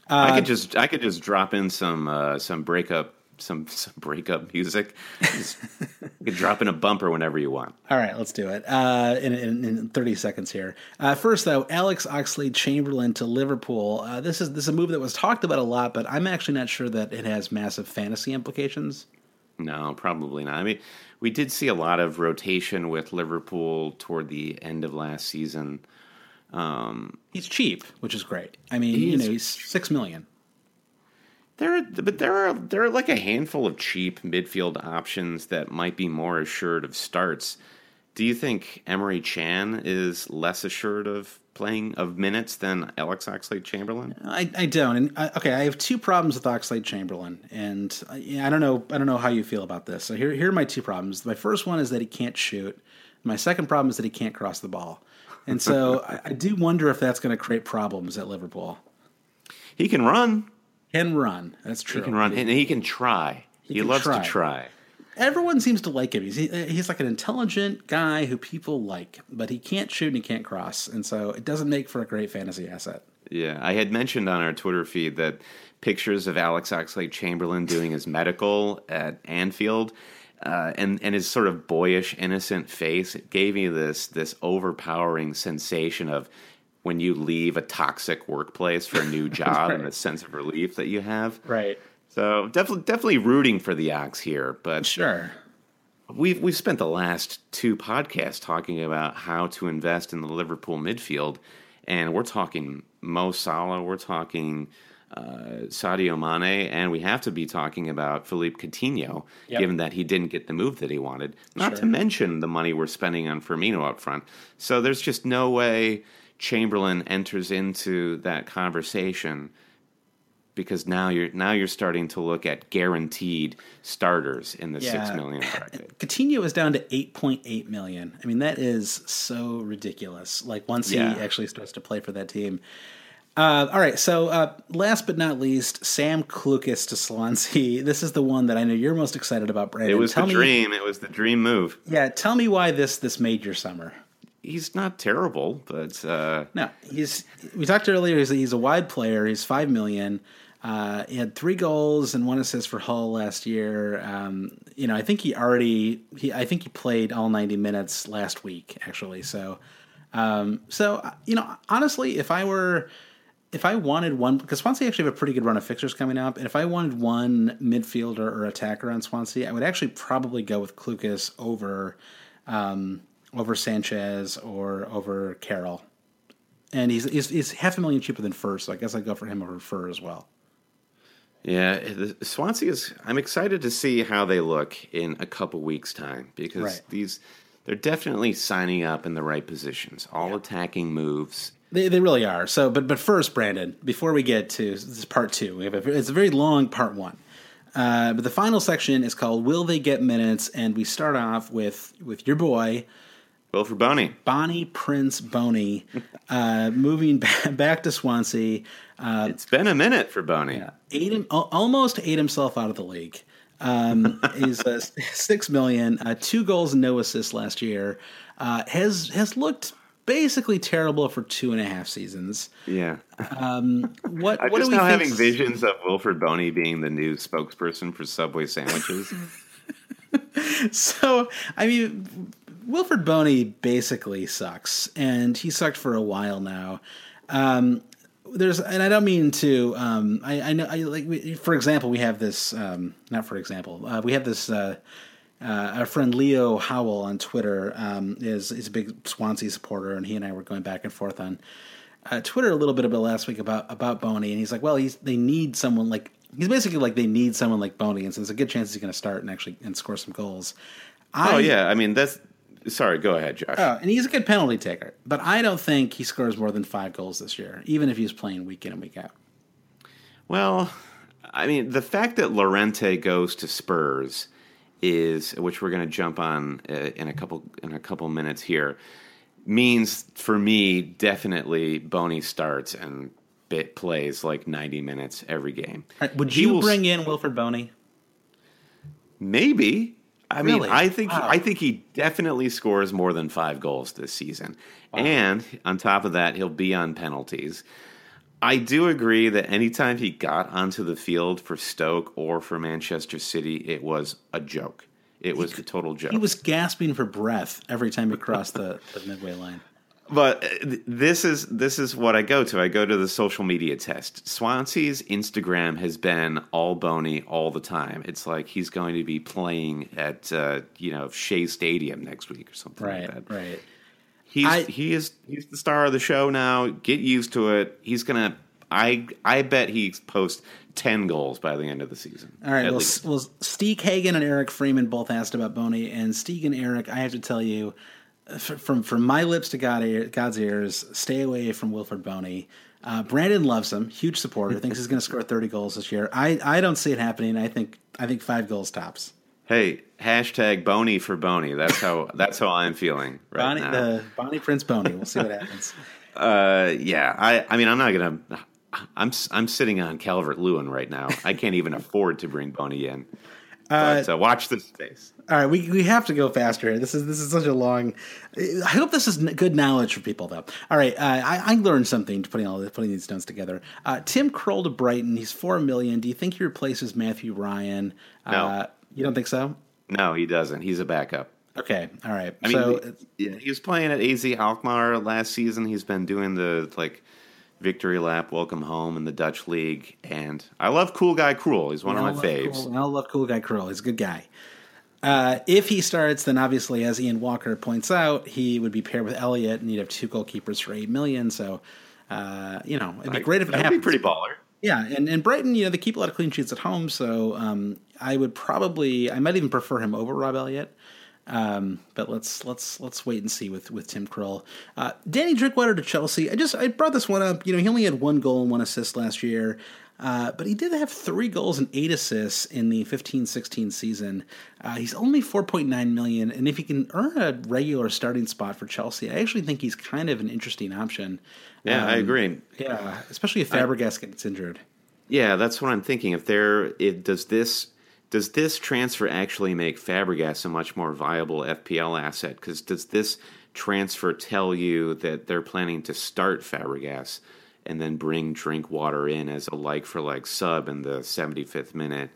Uh, I could just, I could just drop in some, uh, some breakup, some, some breakup music. Just, you could drop in a bumper whenever you want. All right, let's do it. Uh, in, in, in, thirty seconds here. Uh, first, though, Alex Oxlade Chamberlain to Liverpool. Uh, this is this is a move that was talked about a lot, but I'm actually not sure that it has massive fantasy implications. No, probably not. I mean, we did see a lot of rotation with Liverpool toward the end of last season. Um, he's cheap, which is great. I mean, you know, he's six million. There, are, but there are there are like a handful of cheap midfield options that might be more assured of starts. Do you think Emre Can is less assured of playing of minutes than Alex Oxlade Chamberlain? I, I don't. And I, okay, I have two problems with Oxlade Chamberlain, and uh, I, I don't know I don't know how you feel about this. So here here are my two problems. My first one is that he can't shoot. My second problem is that he can't cross the ball, and so I, I do wonder if that's going to create problems at Liverpool. He can run. Can run. That's true. He can run, and he can try. He, he can loves try. to try everyone seems to like him. He's he's like an intelligent guy who people like, but he can't shoot and he can't cross, and so it doesn't make for a great fantasy asset. Yeah, I had mentioned on our Twitter feed that pictures of Alex Oxlade Chamberlain doing his medical at Anfield. Uh, and and his sort of boyish, innocent face it gave me this this overpowering sensation of when you leave a toxic workplace for a new job right. and the sense of relief that you have. Right. So definitely, definitely rooting for the Ox here, but sure. We've we've spent the last two podcasts talking about how to invest in the Liverpool midfield, and we're talking Mo Salah, we're talking uh, Sadio Mane, and we have to be talking about Philippe Coutinho, yep. given that he didn't get the move that he wanted. Not sure. to mention the money we're spending on Firmino up front. So there's just no way Chamberlain enters into that conversation because now you're now you're starting to look at guaranteed starters in the yeah. six million bracket. Coutinho is down to eight point eight million. I mean, that is so ridiculous. Like once yeah. he actually starts to play for that team. Uh, all right, so uh, last but not least, Sam Clucas to Swansea. This is the one that I know you're most excited about, Brandon. It was tell the me, dream. It was the dream move. Yeah, tell me why this this made your summer. He's not terrible, but uh... no, he's. We talked earlier. He's, he's a wide player. He's five million. Uh, he had three goals and one assist for Hull last year. Um, you know, I think he already he I think he played all 90 minutes last week actually. So um, so uh, you know, honestly, if I were if I wanted one because Swansea actually have a pretty good run of fixtures coming up, and if I wanted one midfielder or attacker on Swansea, I would actually probably go with Clucas over um, over Sanches or over Carroll. And he's, he's, he's half a million cheaper than Fer, so I guess I'd go for him over Fer as well. Yeah, Swansea is. I'm excited to see how they look in a couple weeks' time because right. these they're definitely signing up in the right positions, all yeah. attacking moves. They, they really are. So, but but first, Brandon, before we get to this part two, we have a, it's a very long part one. Uh, but the final section is called "Will They Get Minutes?" and we start off with with your boy Wilfried Bony. Bonnie Prince Bony, uh, moving back to Swansea. Uh, it's been a minute for Bony. Yeah, ate him, almost ate himself out of the league. Um, he's uh, six million, uh, two goals and no assists last year. Uh, has has looked basically terrible for two and a half seasons. Yeah. Um, what? I'm what just now having visions of Wilfried Bony being the new spokesperson for Subway sandwiches. so, I mean, Wilfried Bony basically sucks, and he sucked for a while now. Um, there's, and I don't mean to. Um, I, I know, I like. We, for example, we have this. Um, not for example, uh, we have this. Uh, uh, our friend Leo Howell on Twitter um, is is a big Swansea supporter, and he and I were going back and forth on uh, Twitter a little bit about last week about about Bony, and he's like, well, he's they need someone like he's basically like they need someone like Bony, and so there's a good chance he's going to start and actually and score some goals. I, oh yeah, I mean that's sorry. Go ahead, Josh. Oh, and he's a good penalty taker, but I don't think he scores more than five goals this year, even if he's playing week in and week out. Well, I mean the fact that Llorente goes to Spurs is, which we're going to jump on uh, in a couple in a couple minutes here, means for me definitely Bony starts and bit plays like 90 minutes every game. Right, would you bring in Wilfried Bony? Maybe. I really? mean, I think wow. I think he definitely scores more than five goals this season, wow. and on top of that, he'll be on penalties. I do agree that anytime he got onto the field for Stoke or for Manchester City, it was a joke. It was he, a total joke. He was gasping for breath every time he crossed the, the midway line but uh, this is this is what I go to. I go to the social media test. Swansea's Instagram has been all Bony all the time. It's like he's going to be playing at uh, you know Shea Stadium next week or something right, like that. Right. He's I, he is he's the star of the show now. Get used to it. He's gonna. I I bet he posts ten goals by the end of the season. All right. Well, well, Steve Hagen and Eric Freeman both asked about Bony, and Steve and Eric, I have to tell you from from my lips to God, God's ears, stay away from Wilfried Bony. Uh, Brandon loves him, huge supporter. thinks he's going to score 30 goals this year. I, I don't see it happening. I think I think five goals tops. Hey, hashtag Bony for Bony. That's how that's how I'm feeling right Bonnie, now. The Bonnie Prince Bony. We'll see what happens. uh, yeah, I I mean I'm not gonna. I'm I'm sitting on Calvert Lewin right now. I can't even afford to bring Bony in. But uh, uh, watch this space. All right, we, we have to go faster here. This is this is such a long. I hope this is good knowledge for people, though. All right, uh, I, I learned something putting all putting these stones together. Uh, Tim Krul to Brighton. He's four million. Do you think he replaces Matthew Ryan? No, uh, you don't think so? No, he doesn't. He's a backup. Okay, all right. I so, mean, yeah, he was playing at AZ Alkmaar last season. He's been doing the like victory lap, welcome home in the Dutch league, and I love Cool Guy Krul. He's one of my faves. Cool, I love Cool Guy Krul. He's a good guy. Uh, if he starts, then obviously, as Ian Walker points out, he would be paired with Elliot, and you'd have two goalkeepers for eight million. So, uh, you know, it'd be great if it happened. Be pretty baller. Yeah, and, and Brighton, you know, they keep a lot of clean sheets at home, so um, I would probably, I might even prefer him over Rob Elliot. Um, but let's let's let's wait and see with with Tim Krul. Uh, Danny Drinkwater to Chelsea. I just I brought this one up. You know, he only had one goal and one assist last year. Uh, but he did have three goals and eight assists in the 15-16 season. Uh, he's only 4.9 million, and if he can earn a regular starting spot for Chelsea, I actually think he's kind of an interesting option. Yeah, um, I agree. Yeah, especially if Fabregas I, gets injured. Yeah, that's what I'm thinking. If there, it does this does this transfer actually make Fabregas a much more viable FPL asset? Because does this transfer tell you that they're planning to start Fabregas and then bring Drinkwater in as a like for like sub in the 75th minute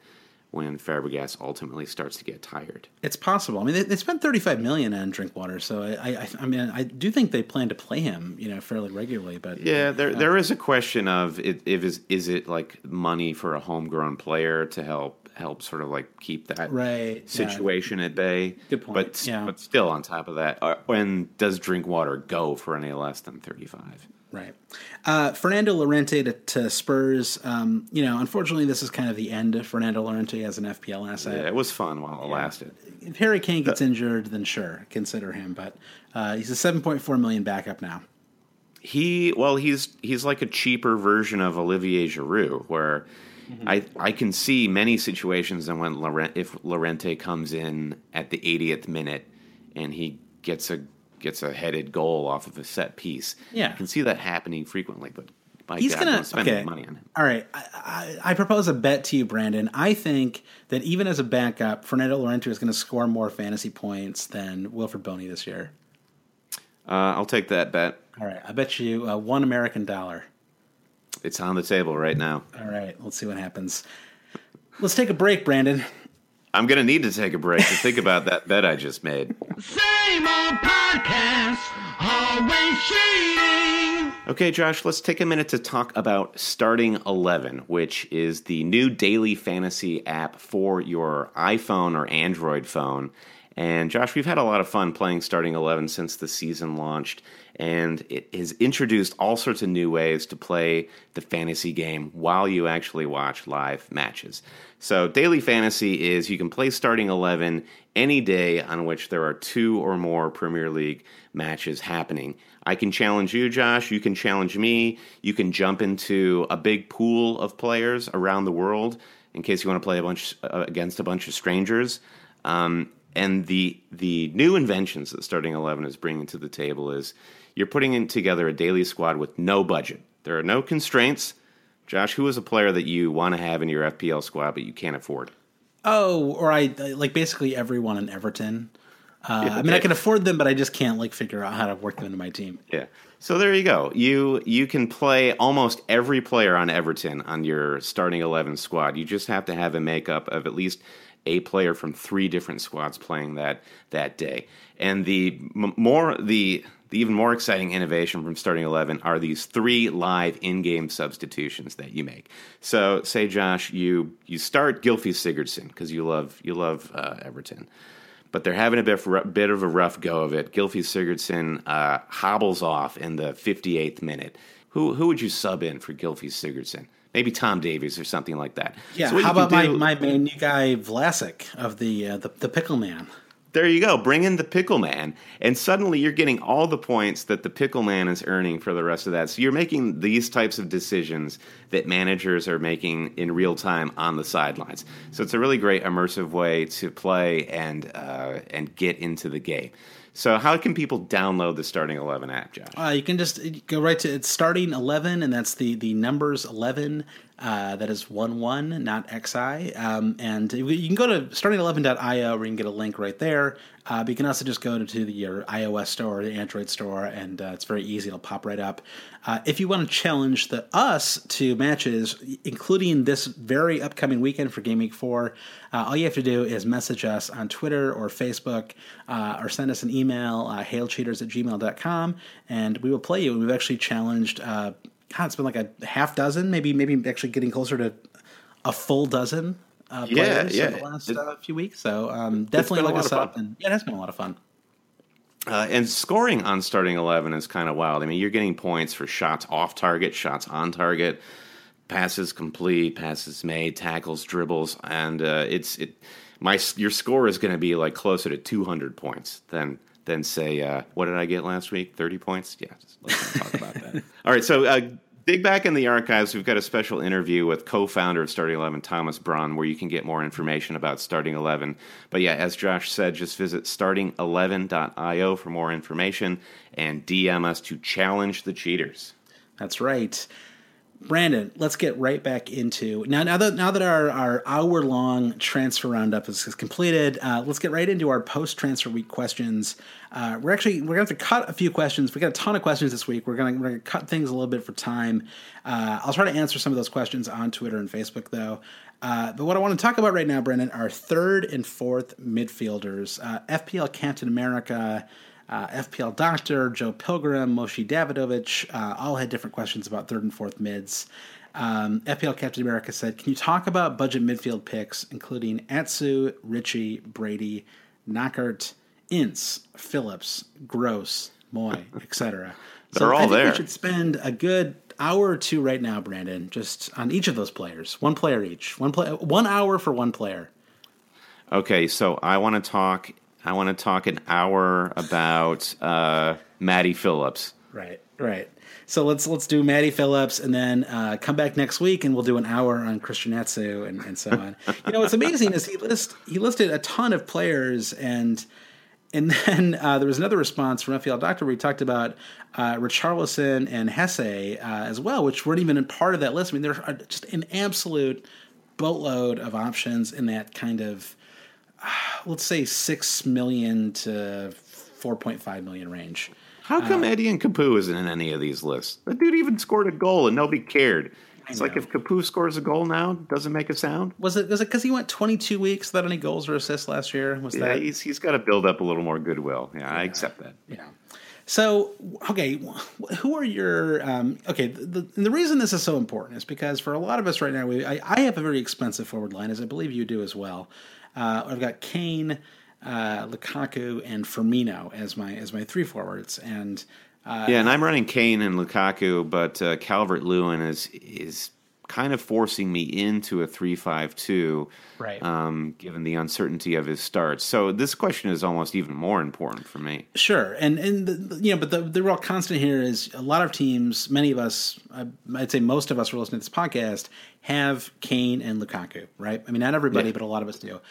when Fabregas ultimately starts to get tired? It's possible. I mean, they, they spent 35 million on Drinkwater, so I, I, I, mean, I do think they plan to play him, you know, fairly regularly. But yeah, there uh, there is a question of if, if is is it like money for a homegrown player to help help sort of like keep that right situation yeah. at bay. Good point. But yeah. but still, on top of that, uh, when does Drinkwater go for any less than thirty five? Right. Uh, Fernando Llorente to, to Spurs. Um, you know, unfortunately, this is kind of the end of Fernando Llorente as an FPL asset. Yeah, it was fun while it yeah. lasted. If Harry Kane gets the, injured, then sure, consider him. But uh, he's a 7.4 million backup now. He well, he's he's like a cheaper version of Olivier Giroud, where Mm-hmm. I I can see many situations and when Laurent, if Llorente comes in at the 80th minute and he gets a gets a headed goal off of a set piece. Yeah. I can see that happening frequently, but my He's God, gonna spend okay. money on him. All right, I, I, I propose a bet to you, Brandon. I think that even as a backup, Fernando Llorente is going to score more fantasy points than Wilfried Bony this year. Uh, I'll take that bet. All right, I bet you uh, one American dollar. It's on the table right now. All right, let's see what happens. Let's take a break, Brandon. I'm going to need to take a break to think about that bet I just made. Same old podcast, always cheating. Okay, Josh, let's take a minute to talk about Starting 11, which is the new daily fantasy app for your iPhone or Android phone. And Josh, we've had a lot of fun playing Starting 11 since the season launched, and it has introduced all sorts of new ways to play the fantasy game while you actually watch live matches. So, daily fantasy is you can play Starting 11 any day on which there are two or more Premier League matches happening. I can challenge you, Josh. You can challenge me. You can jump into a big pool of players around the world in case you want to play a bunch uh, against a bunch of strangers. Um, and the the new inventions that Starting Eleven is bringing to the table is you're putting in together a daily squad with no budget. There are no constraints. Josh, who is a player that you want to have in your FPL squad but you can't afford? Oh, or I like basically everyone in Everton. Uh, Yeah, I mean, I can afford them, but I just can't like figure out how to work them into my team. Yeah. So there you go. You you can play almost every player on Everton on your starting eleven squad. You just have to have a makeup of at least a player from three different squads playing that that day. And the m- more the the even more exciting innovation from starting 11 are these three live in-game substitutions that you make. So, say Josh, you you start Gylfi Sigurdsson because you love you love uh, Everton but they're having a bit, bit of a rough go of it. Gylfi Sigurdsson uh, hobbles off in the 58th minute. Who who would you sub in for Gylfi Sigurdsson? Maybe Tom Davies or something like that. Yeah. So how about my, do- my main new guy Vlasic of the uh, the, the Pickle Man? There you go. Bring in the Pickle Man, and suddenly you're getting all the points that the Pickle Man is earning for the rest of that. So you're making these types of decisions that managers are making in real time on the sidelines. So it's a really great immersive way to play and uh, and get into the game. So how can people download the Starting Eleven app, Josh? Uh, you can just go right to it's starting eleven, and that's the the numbers eleven. Uh, that is one one, not xi. Um, and you can go to starting11.io where you can get a link right there. Uh, but you can also just go to the your iOS store or the Android store, and uh, it's very easy. It'll pop right up. Uh, if you want to challenge the us to matches, including this very upcoming weekend for Game Week Four, uh, all you have to do is message us on Twitter or Facebook, uh, or send us an email, uh, hailcheaters at gmail.com, and we will play you. We've actually challenged. Uh, God, it's been like a half dozen, maybe maybe actually getting closer to a full dozen uh, Yeah, players yeah. in the last It- uh, few weeks. So um, definitely look us up, and yeah, it has been a lot of fun. Uh, and scoring on starting 11 is kind of wild. I mean, you're getting points for shots off target, shots on target, passes complete, passes made, tackles, dribbles, and uh, it's it. My your score is going to be like closer to 200 points than than say uh, what did I get last week? 30 points? Yeah, just let's talk about that. All right, so. Dig back in the archives. We've got a special interview with co-founder of Starting Eleven, Thomas Braun, where you can get more information about Starting Eleven. But yeah, as Josh said, just visit starting11.io for more information and DM us to challenge the cheaters. That's right. Brandon, let's get right back into now. Now that now that our, our hour long transfer roundup is, is completed, uh, let's get right into our post transfer week questions. Uh, we're actually we're gonna have to cut a few questions. We got a ton of questions this week. We're gonna we're gonna cut things a little bit for time. Uh, I'll try to answer some of those questions on Twitter and Facebook though. Uh, but what I want to talk about right now, Brandon, are third and fourth midfielders. Uh, FPL Captain America uh, FPL Doctor, Joe Pilgrim, Moshe Davidovich, uh, all had different questions about third and fourth mids. Um, FPL Captain America said, Can you talk about budget midfield picks, including Atsu, Ritchie, Brady, Knockaert, Ince, Phillips, Gross, Mooy, etc.? They're all I think there. We should spend a good hour or two right now, Brandon, just on each of those players. One player each. One play. One hour for one player. Okay, so I want to talk. I want to talk an hour about uh, Maddie Phillips. Right, right. So let's let's do Maddie Phillips, and then uh, come back next week, and we'll do an hour on Christian Atsu and, and so on. you know, what's amazing is he list he listed a ton of players, and and then uh, there was another response from FPL Doctor where he talked about uh, Richarlison and Jese uh, as well, which weren't even part of that list. I mean, there are just an absolute boatload of options in that kind of, let's say, six million to four point five million range. How come Uh, Eddie and Capu isn't in any of these lists? That dude even scored a goal and nobody cared. It's like if Capoue scores a goal now, doesn't make a sound. Was it was it because he went 22 weeks without any goals or assists last year? Was Yeah, that he's he's got to build up a little more goodwill. Yeah, I accept that. Yeah. So, okay, who are your um, okay? The, the the reason this is so important is because for a lot of us right now, we I, I have a very expensive forward line, as I believe you do as well. Uh, I've got Kane, uh, Lukaku, and Firmino as my as my three forwards, and uh, Yeah, and I'm running Kane and Lukaku, but uh, Calvert Lewin is is kind of forcing me into a three-five-two, Right. Um, given the uncertainty of his starts. So this question is almost even more important for me. Sure, and and the, you know, but the the real constant here is a lot of teams, many of us, I'd say most of us who are listening to this podcast have Kane and Lukaku, right? I mean, not everybody, Yeah. but a lot of us do.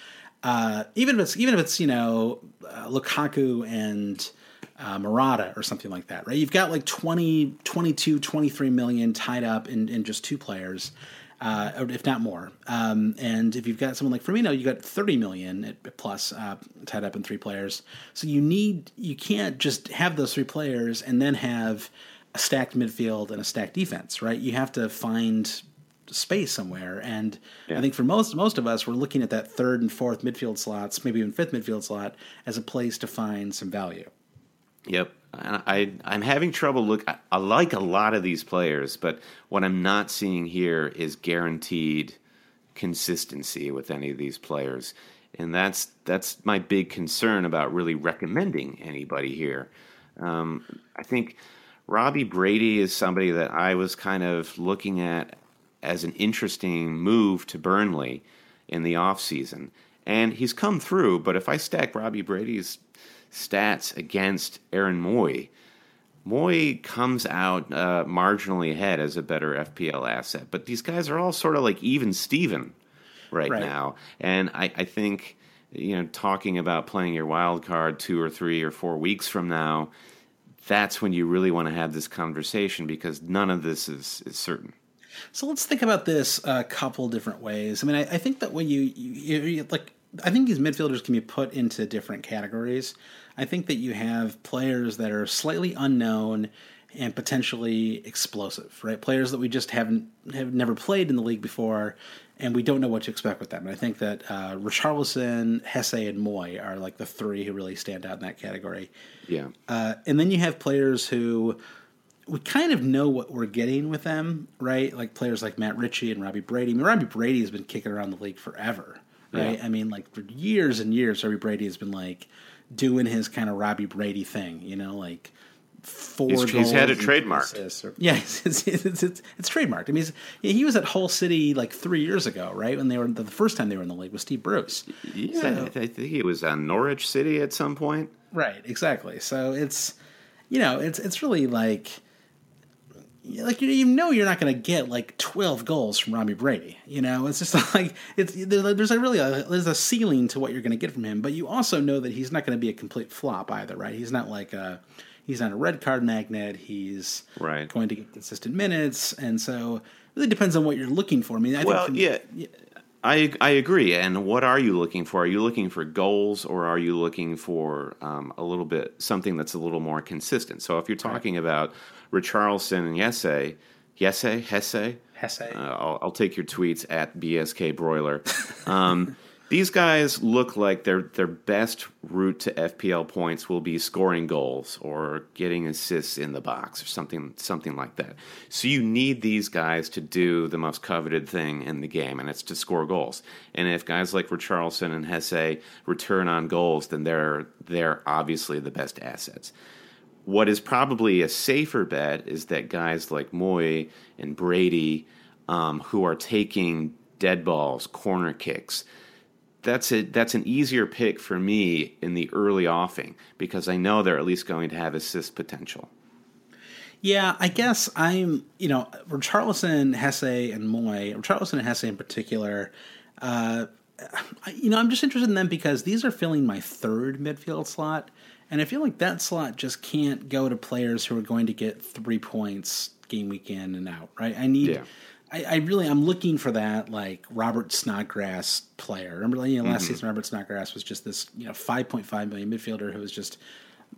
Uh, even if it's even if it's you know uh, Lukaku and uh, Morata or something like that, right? You've got like 20, 22, 23 million tied up in, in just two players, uh, if not more. Um, and if you've got someone like Firmino, you got 30 million plus uh, tied up in three players. So you need, you can't just have those three players and then have a stacked midfield and a stacked defense, right? You have to find space somewhere. And I think for most most of us, we're looking at that third and fourth midfield slots, maybe even fifth midfield slot, as a place to find some value. Yep. I, I'm having trouble look I, I like a lot of these players, but what I'm not seeing here is guaranteed consistency with any of these players. And that's that's my big concern about really recommending anybody here. Um, I think Robbie Brady is somebody that I was kind of looking at as an interesting move to Burnley in the offseason. And he's come through, but if I stack Robbie Brady's stats against Aaron Mooy, Mooy comes out uh, marginally ahead as a better FPL asset. But these guys are all sort of like even Steven right, Right. now. And I, I think, you know, talking about playing your wild card two or three or four weeks from now, that's when you really want to have this conversation because none of this is, is certain. So let's think about this a couple different ways. I mean, I, I think that when you, you, you like, I think these midfielders can be put into different categories. I think that you have players that are slightly unknown and potentially explosive, right? Players that we just haven't have never played in the league before, and we don't know what to expect with them. And I think that uh, Richarlison, Jese, and Mooy are like the three who really stand out in that category. Yeah. Uh, and then you have players who we kind of know what we're getting with them, right? Like players like Matt Ritchie and Robbie Brady. I mean, Robbie Brady has been kicking around the league forever, right? Yeah. I mean, like for years and years, Robbie Brady has been like doing his kind of Robbie Brady thing, you know, like four. He's- he's had it and trademarked. or- yeah, it's, it's, it's, it's, it's trademarked. I mean, he's, he was at Hull City like three years ago, right? When they were the first time they were in the league with Steve Bruce. Yeah, So- I, I think he was on Norwich City at some point. Right, exactly. So it's you know, it's it's really like like you, know you're not going to get like 12 goals from Robbie Brady. You know, it's just like it's there's a really a, there's a ceiling to what you're going to get from him, but you also know that he's not going to be a complete flop either, right? He's not like a he's not a red card magnet. He's Right. going to get consistent minutes, and so it really depends on what you're looking for. I mean, I Well, think yeah, I I agree. And what are you looking for? Are you looking for goals, or are you looking for um, a little bit something that's a little more consistent? So if you're talking about Richarlison and Yesse, Yesse, Jese, Jese. uh, I'll, I'll take your tweets at BSK Broiler. Um, these guys look like their their best route to FPL points will be scoring goals or getting assists in the box or something something like that. So you need these guys to do the most coveted thing in the game, and it's to score goals. And if guys like Richarlison and Jese return on goals, then they're they're obviously the best assets. What is probably a safer bet is that guys like Mooy and Brady, um, who are taking dead balls, corner kicks, that's a that's an easier pick for me in the early offing because I know they're at least going to have assist potential. Yeah, I guess I'm, you know, Richarlison, Jese, and Mooy, Richarlison and Jese in particular, uh, you know, I'm just interested in them because these are filling my third midfield slot, and I feel like that slot just can't go to players who are going to get three points game week in and out. Right? I need. Yeah. I, I really I'm looking for that like Robert Snodgrass player. Remember, you know, last mm-hmm. season Robert Snodgrass was just this you know 5.5 million midfielder who was just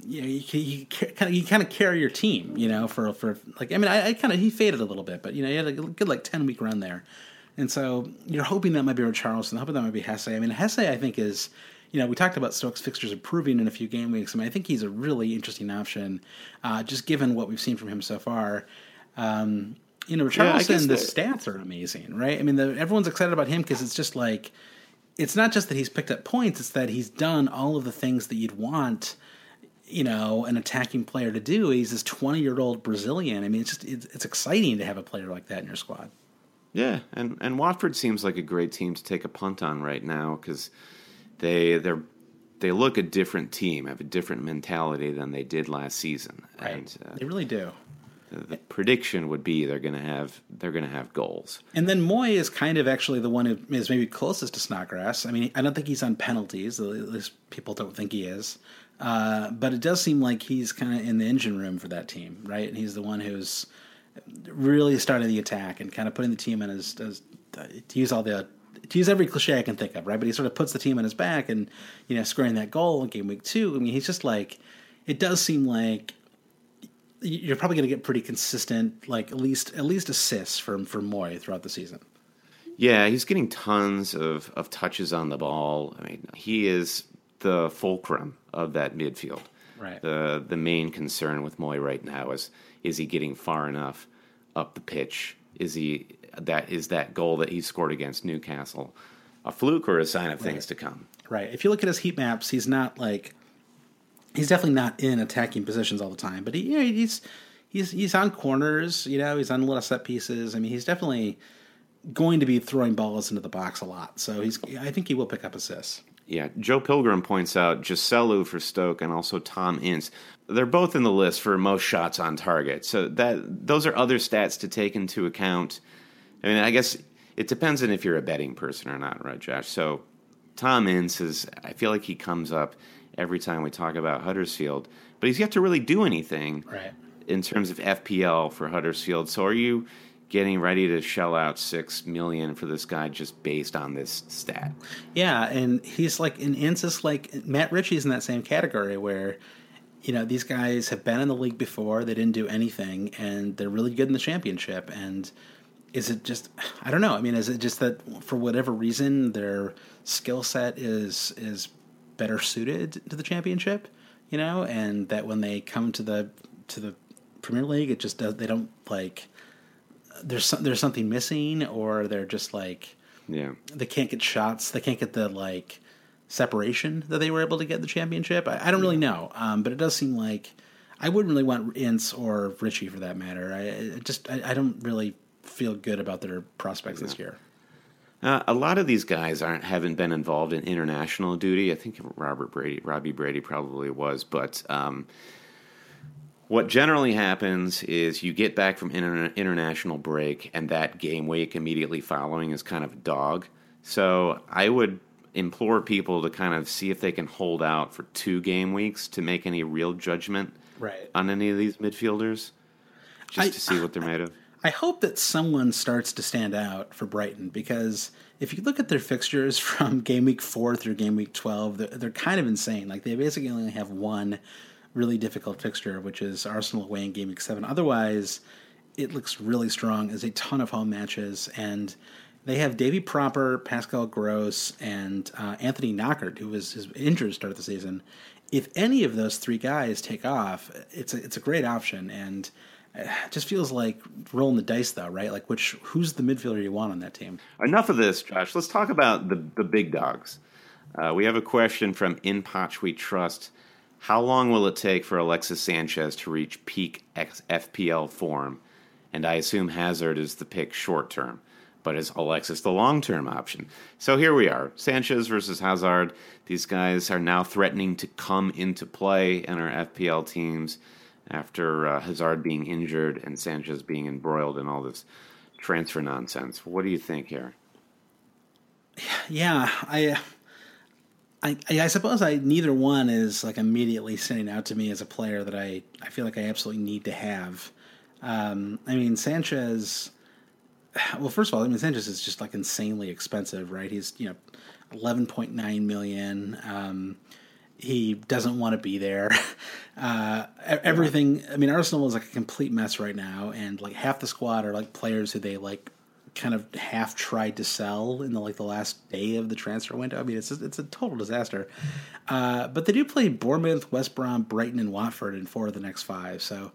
you know you, you kind of you kind of carry your team you know for for like I mean I, I kind of he faded a little bit but you know he had a good like 10 week run there, and so you're hoping that might be Charleston, hoping that might be Jese. I mean Jese I think is you know, we talked about Stokes fixtures improving in a few game weeks. I mean, I think he's a really interesting option, uh, just given what we've seen from him so far. Um, you know, Richarlison, guess the stats are amazing, right? I mean, the, everyone's excited about him because it's just like, it's not just that he's picked up points; it's that he's done all of the things that you'd want, you know, an attacking player to do. He's this twenty-year-old Brazilian. I mean, it's just it's, it's exciting to have a player like that in your squad. Yeah, and and Watford seems like a great team to take a punt on right now because they they're they look a different team, have a different mentality than they did last season, and uh, They really do. the prediction would be they're going to have they're going to have goals. And then Mooy is kind of actually the one who is maybe closest to Snodgrass. I mean, I don't think he's on penalties. At least people don't think he is. Uh, but it does seem like he's kind of in the engine room for that team, right? And he's the one who's really starting the attack and kind of putting the team in his, his to use all the to use every cliche I can think of, right? But he sort of puts the team on his back and you know scoring that goal in game week two. I mean, he's just like it does seem like you're probably going to get pretty consistent, like at least at least assists from from Mooy throughout the season. Yeah, he's getting tons of, of touches on the ball. I mean, he is the fulcrum of that midfield. Right. The the main concern with Mooy right now is is he getting far enough up the pitch? Is he that is that goal that he scored against Newcastle a fluke or a sign of things to come? Right. If you look at his heat maps, he's not like he's definitely not in attacking positions all the time, but he you know, he's he's he's on corners, you know, he's on little set pieces. I mean, he's definitely going to be throwing balls into the box a lot. So he's I think he will pick up assists. Yeah, Joe Pilgrim points out Joselu for Stoke and also Tom Ince. They're both in the list for most shots on target. So that those are other stats to take into account. I mean, I guess it depends on if you're a betting person or not, right, Josh? So Tom Ince is I feel like he comes up every time we talk about Huddersfield, but he's yet to really do anything Right. in terms of FPL for Huddersfield. So are you getting ready to shell out six million for this guy just based on this stat? Yeah, and he's like in Ince's like Matt Ritchie's in that same category where you know these guys have been in the league before, they didn't do anything, and they're really good in the championship. And is it just I don't know. I mean, is it just that for whatever reason their skill set is is better suited to the championship, you know, and that when they come to the to the Premier League, it just does they don't like there's some, there's something missing, or they're just like Yeah. they can't get shots. They can't get the like separation that they were able to get in the championship. I, I don't really know, um, but it does seem like I wouldn't really want Ince or Ritchie for that matter. I, I just I, I don't really feel good about their prospects this year. Uh, a lot of these guys aren't haven't been involved in international duty. I think Robert Brady, Robbie Brady, probably was. But um, what generally happens is you get back from inter- international break, and that game week immediately following is kind of a dog. So I would implore people to kind of see if they can hold out for two game weeks to make any real judgment Right. on any of these midfielders, just I- to see what they're made of. I hope that someone starts to stand out for Brighton because if you look at their fixtures from game week four through game week 12, they're, they're kind of insane. Like they basically only have one really difficult fixture, which is Arsenal away in game week seven. Otherwise, it looks really strong. There's a ton of home matches, and they have Davy Propper, Pascal Gross, and uh, Anthony Knockaert, who was his injured to start the season. If any of those three guys take off, it's a, it's a great option, and it just feels like rolling the dice, though, right? Like which who's the midfielder you want on that team? Enough of this, Josh. Let's talk about the the big dogs. Uh, we have a question from In Potch We Trust. How long will it take for Alexis Sanchez to reach peak FPL form? And I assume Hazard is the pick short term, but is Alexis the long term option? So here we are Sanchez versus Hazard. These guys are now threatening to come into play in our FPL teams after uh, Hazard being injured and Sanchez being embroiled in all this transfer nonsense. What do you think here? Yeah, I, I, I suppose I neither one is like immediately standing out to me as a player that I, I feel like I absolutely need to have. Um, I mean, Sanchez. Well, first of all, I mean Sanchez is just like insanely expensive, right? He's you know, eleven point nine million. Um, he doesn't want to be there. Uh, everything. I mean, Arsenal is like a complete mess right now, and like half the squad are like players who they like kind of half tried to sell in the like the last day of the transfer window. I mean, it's a, it's a total disaster. Uh, but they do play Bournemouth, West Brom, Brighton, and Watford in four of the next five. So.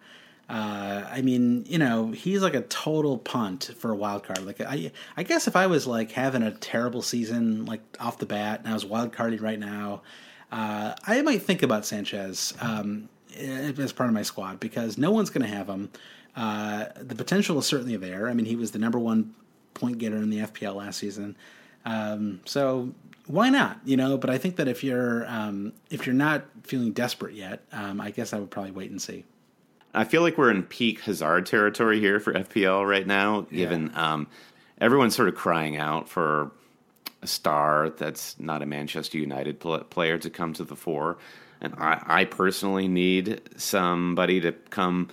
Uh, I mean, you know, he's like a total punt for a wild card. Like, I, I guess if I was like having a terrible season, like off the bat, and I was wild carding right now, uh, I might think about Sanchez um, as part of my squad because no one's going to have him. Uh, the potential is certainly there. I mean, he was the number one point getter in the FPL last season, um, so why not? You know, but I think that if you're um, if you're not feeling desperate yet, um, I guess I would probably wait and see. I feel like we're in peak Hazard territory here for FPL right now, given yeah. um, everyone's sort of crying out for a star that's not a Manchester United pl- player to come to the fore. And I, I, personally need somebody to come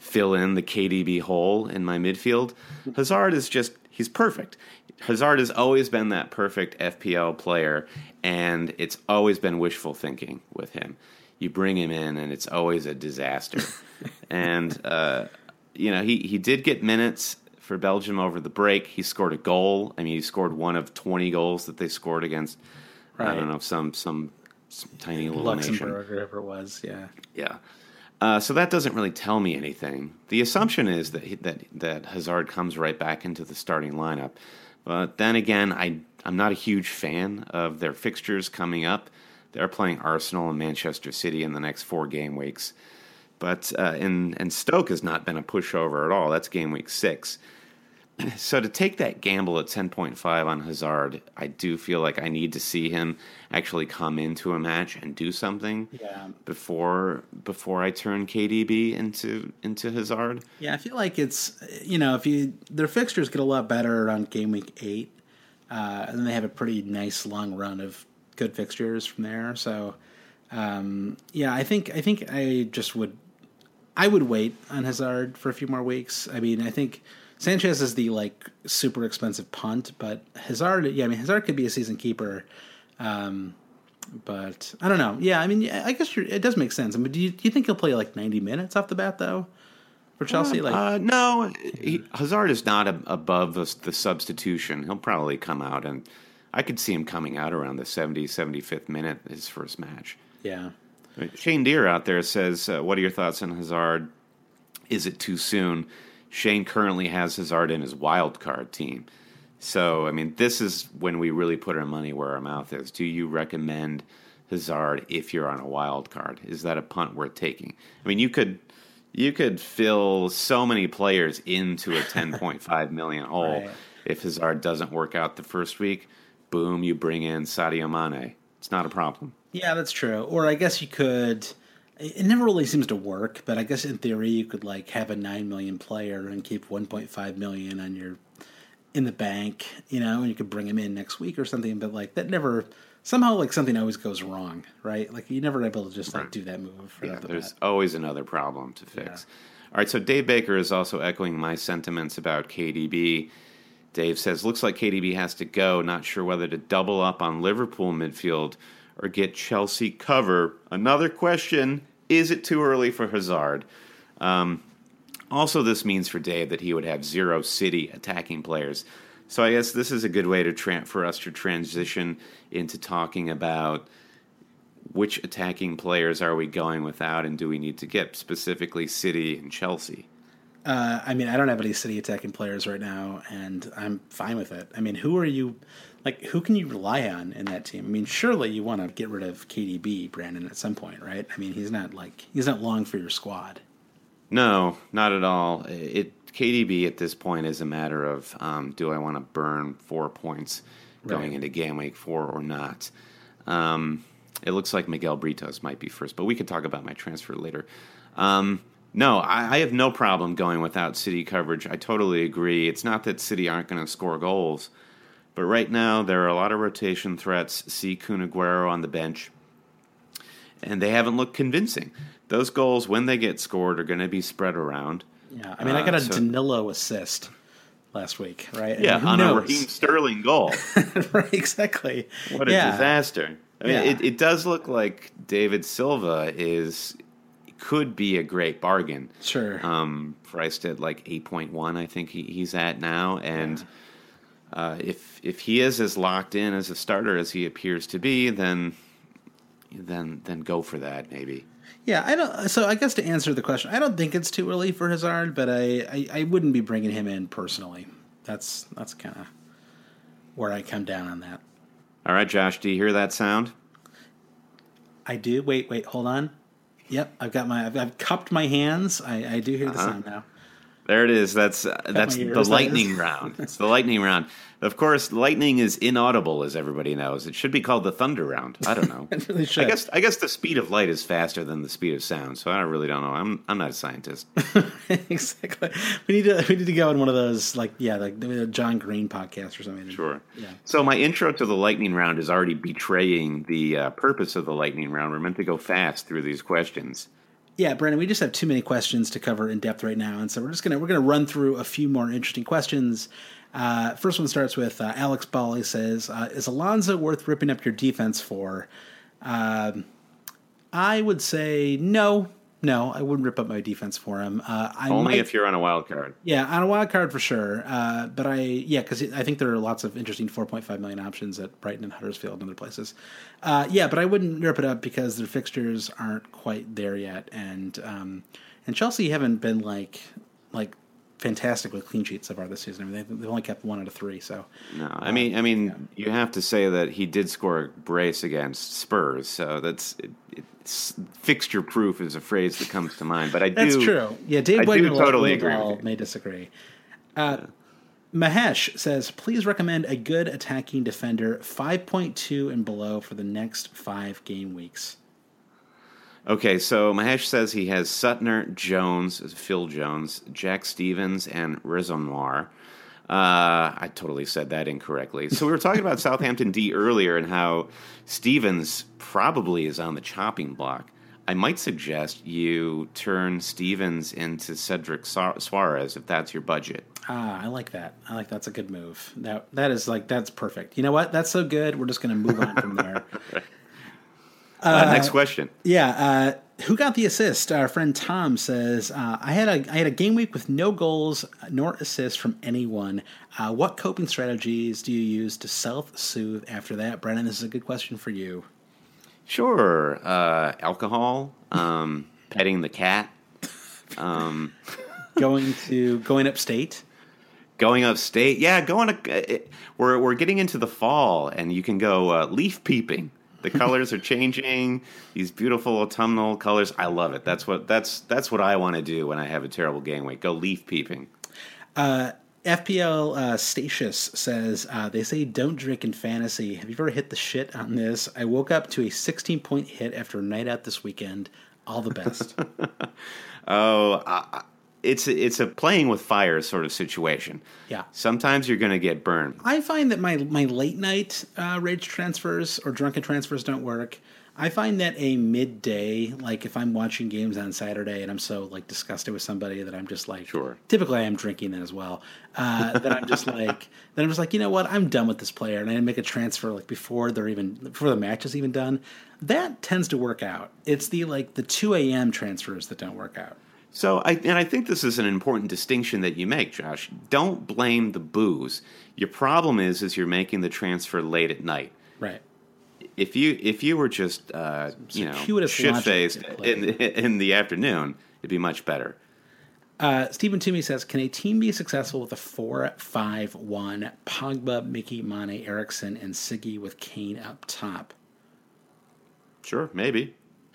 fill in the KDB hole in my midfield. Hazard is just, he's perfect. Hazard has always been that perfect FPL player, and it's always been wishful thinking with him. You bring him in, and it's always a disaster. and, uh, you know, he, he did get minutes for Belgium over the break. He scored a goal. I mean, he scored one of 20 goals that they scored against, right. I don't know, some, some, some tiny little Luxembourg nation. or whatever it was, yeah. Yeah. Uh, so that doesn't really tell me anything. The assumption is that he, that that Hazard comes right back into the starting lineup, but then again, I I'm not a huge fan of their fixtures coming up. They're playing Arsenal and Manchester City in the next four game weeks, but uh, and and Stoke has not been a pushover at all. That's game week six. so to take that gamble at 10.5 on Hazard, I do feel like I need to see him actually come into a match and do something yeah. before before I turn KDB into into Hazard. Yeah, I feel like it's you know if you their fixtures get a lot better on game week eight, uh, and then they have a pretty nice long run of good fixtures from there. So um, yeah, I think I think I just would I would wait on Hazard for a few more weeks. I mean, I think Sanchez is the like super expensive punt, but Hazard, yeah, I mean Hazard could be a season keeper. Um, but I don't know. Yeah, I mean, I guess it does make sense. I mean, do you, do you think he'll play like ninety minutes off the bat though for Chelsea? Uh, like, uh, no, he, Hazard is not a, above the, the, substitution. He'll probably come out, and I could see him coming out around the 70, 75th minute his first match. Yeah. Shane Deer out there says, uh, "What are your thoughts on Hazard? Is it too soon?" Shane currently has Hazard in his wild card team. So, I mean, this is when we really put our money where our mouth is. Do you recommend Hazard if you're on a wild card? Is that a punt worth taking? I mean, you could you could fill so many players into a 10.5 million hole right. if Hazard doesn't work out the first week. Boom, you bring in Sadio Mane. It's not a problem. Yeah, that's true. Or I guess you could it never really seems to work, but I guess in theory you could like have a nine million player and keep one point five million on your in the bank, you know, and you could bring him in next week or something. But like that never somehow like something always goes wrong, right? Like you're never able to just like do that move. yeah, the there's bat. always another problem to fix. Yeah. All right, so Dave Baker is also echoing my sentiments about KDB. Dave says, looks like KDB has to go. Not sure whether to double up on Liverpool midfield or get Chelsea cover. Another question is it too early for Hazard? Um, also, this means for Dave that he would have zero City attacking players. So I guess this is a good way to tra- for us to transition into talking about which attacking players are we going without, and do we need to get specifically City and Chelsea? Uh, I mean, I don't have any City attacking players right now, and I'm fine with it. I mean, who are you? Like who can you rely on in that team? I mean, surely you want to get rid of KDB, Brandon, at some point, right? I mean, he's not like he's not long for your squad. No, not at all. It KDB at this point is a matter of um, do I want to burn four points going right. into game week four or not? Um, it looks like Miguel Britos might be first, but we can talk about my transfer later. Um, no, I, I, have no problem going without City coverage. I totally agree. It's not that City aren't going to score goals But right now, there are a lot of rotation threats. See Kun Aguero on the bench, and they haven't looked convincing. Those goals, when they get scored, are going to be spread around. Yeah, I mean, I Uh, got a so- Danilo assist last week, right? I Yeah, mean, who on a? Raheem Sterling goal. right, exactly. What a yeah. disaster! I mean, Yeah. it, it does look like David Silva is could be a great bargain. Sure. Um, priced at like eight point one, I think he, he's at now, and uh, if if he is as locked in as a starter as he appears to be, then then then go for that maybe. Yeah, I don't. So I guess to answer the question, I don't think it's too early for Hazard, but I, I, I wouldn't be bringing him in personally. That's that's kind of where I come down on that. All right, Josh, do you hear that sound? I do. Wait, wait, hold on. Yep, I've got my. I've, I've cupped my hands. I, I do hear the Uh-huh. sound now. There it is. That's uh, that's the lightning round. It's the lightning round. Of course, lightning is inaudible, as everybody knows. It should be called the thunder round. I don't know. It really should. I guess I guess the speed of light is faster than the speed of sound, so I really don't know. I'm I'm not a scientist. exactly. We need to we need to go on one of those like yeah like the John Green podcast or something. Sure. Yeah. So my intro to the lightning round is already betraying the uh, purpose of the lightning round. We're meant to go fast through these questions. Yeah, Brandon, we just have too many questions to cover in depth right now, and so we're just gonna we're gonna run through a few more interesting questions. Uh, first one starts with uh, Alex Ball. He says, uh, "Is Alonso worth ripping up your defense for?" Um, I would say no, no. I wouldn't rip up my defense for him. Uh, I Only might- if you're on a wild card. yeah, on a wild card for sure. Uh, but I, yeah, because I think there are lots of interesting 4.5 million options at Brighton and Huddersfield and other places. Uh, yeah, but I wouldn't rip it up because their fixtures aren't quite there yet, and um, and Chelsea haven't been like like fantastic with clean sheets so far this season. I mean, they've, they've only kept one out of three. So No, I mean, I mean, you have to say that he did score a brace against Spurs, so that's it, it's fixture proof is a phrase that comes to mind. But I that's do, true. Yeah, Dave I do Wagner totally agree may disagree. Uh, Mahesh says, please recommend a good attacking defender, 5.2 and below for the next five game weeks. Okay, so Mahesh says he has Sutner, Jones, Phil Jones, Jack Stephens, and Rizomar. Uh, I totally said that incorrectly. So we were talking about Southampton D earlier and how Stephens probably is on the chopping block. I might suggest you turn Stevens into Cedric Soares if that's your budget. Ah, I like that. I like that's a good move. That that is like that's perfect. You know what? That's so good. We're just going to move on from there. Uh, next question. Yeah, uh, who got the assist? Our friend Tom says, uh, "I had a I had a game week with no goals nor assists from anyone. Uh, what coping strategies do you use to self soothe after that?" Brennan, this is a good question for you. Sure. Uh, alcohol, um, petting the cat, Going to going upstate. going upstate. Yeah, going to. Uh, we're we're getting into the fall, and you can go uh, leaf peeping. The colors are changing. These beautiful autumnal colors. I love it. That's what that's that's what I want to do when I have a terrible game week. Go leaf peeping. FPL uh, Statius says uh, they say don't drink in fantasy. Have you ever hit the shit on this? I woke up to a 16 point hit after a night out this weekend. All the best. Oh, I- it's a, it's a playing with fire sort of situation. Yeah. Sometimes you're going to get burned. I find that my my late night uh, rage transfers or drunken transfers don't work. I find that a midday, like if I'm watching games on Saturday and I'm so like disgusted with somebody that I'm just like, Sure. Typically, I am drinking then as well. Uh, that I'm just like, then I'm just like, you know what? I'm done with this player, and I make a transfer like before they're even before the match is even done. That tends to work out. It's the like the 2 a.m. transfers that don't work out. So, I, and I think this is an important distinction that you make, Josh. Don't blame the booze. Your problem is, is you're making the transfer late at night. Right. If you if you were just uh, you know shit faced in in the afternoon, it'd be much better. Uh, Stephen Toomey says, "Can a team be successful with a four-five-one Pogba, Mickey, Mane, Eriksen, and Siggy with Kane up top?" Sure, maybe.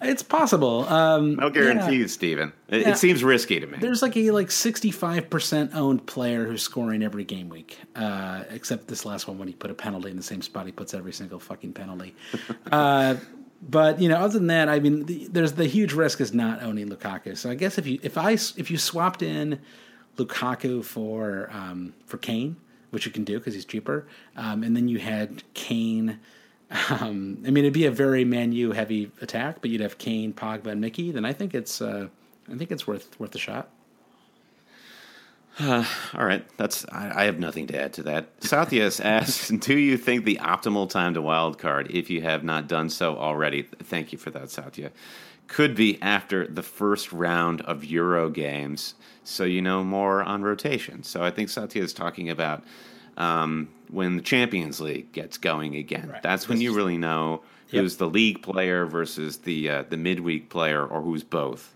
It's possible. Um, No guarantees, Steven. It, Yeah. it seems risky to me. there's like a like 65 percent owned player who's scoring every game week, uh, except this last one when he put a penalty in the same spot he puts every single fucking penalty. uh, but you know, other than that, I mean, the, there's the huge risk is not owning Lukaku. So I guess if you if I if you swapped in Lukaku for um, for Kane, which you can do because he's cheaper. Um, and then you had Kane. Um, I mean, it'd be a very Man U heavy attack, but you'd have Kane, Pogba, and Mickey. Then I think it's uh, I think it's worth worth a shot. All right, that's I, I have nothing to add to that. Southias asks, "Do you think the optimal time to wild card, if you have not done so already?" Thank you for that, Southia. Could be after the first round of Euro games, so you know more on rotation. So I think Satya is talking about um, when the Champions League gets going again. Right. That's when you really know Yep. who's the league player versus the uh, the midweek player, or who's both.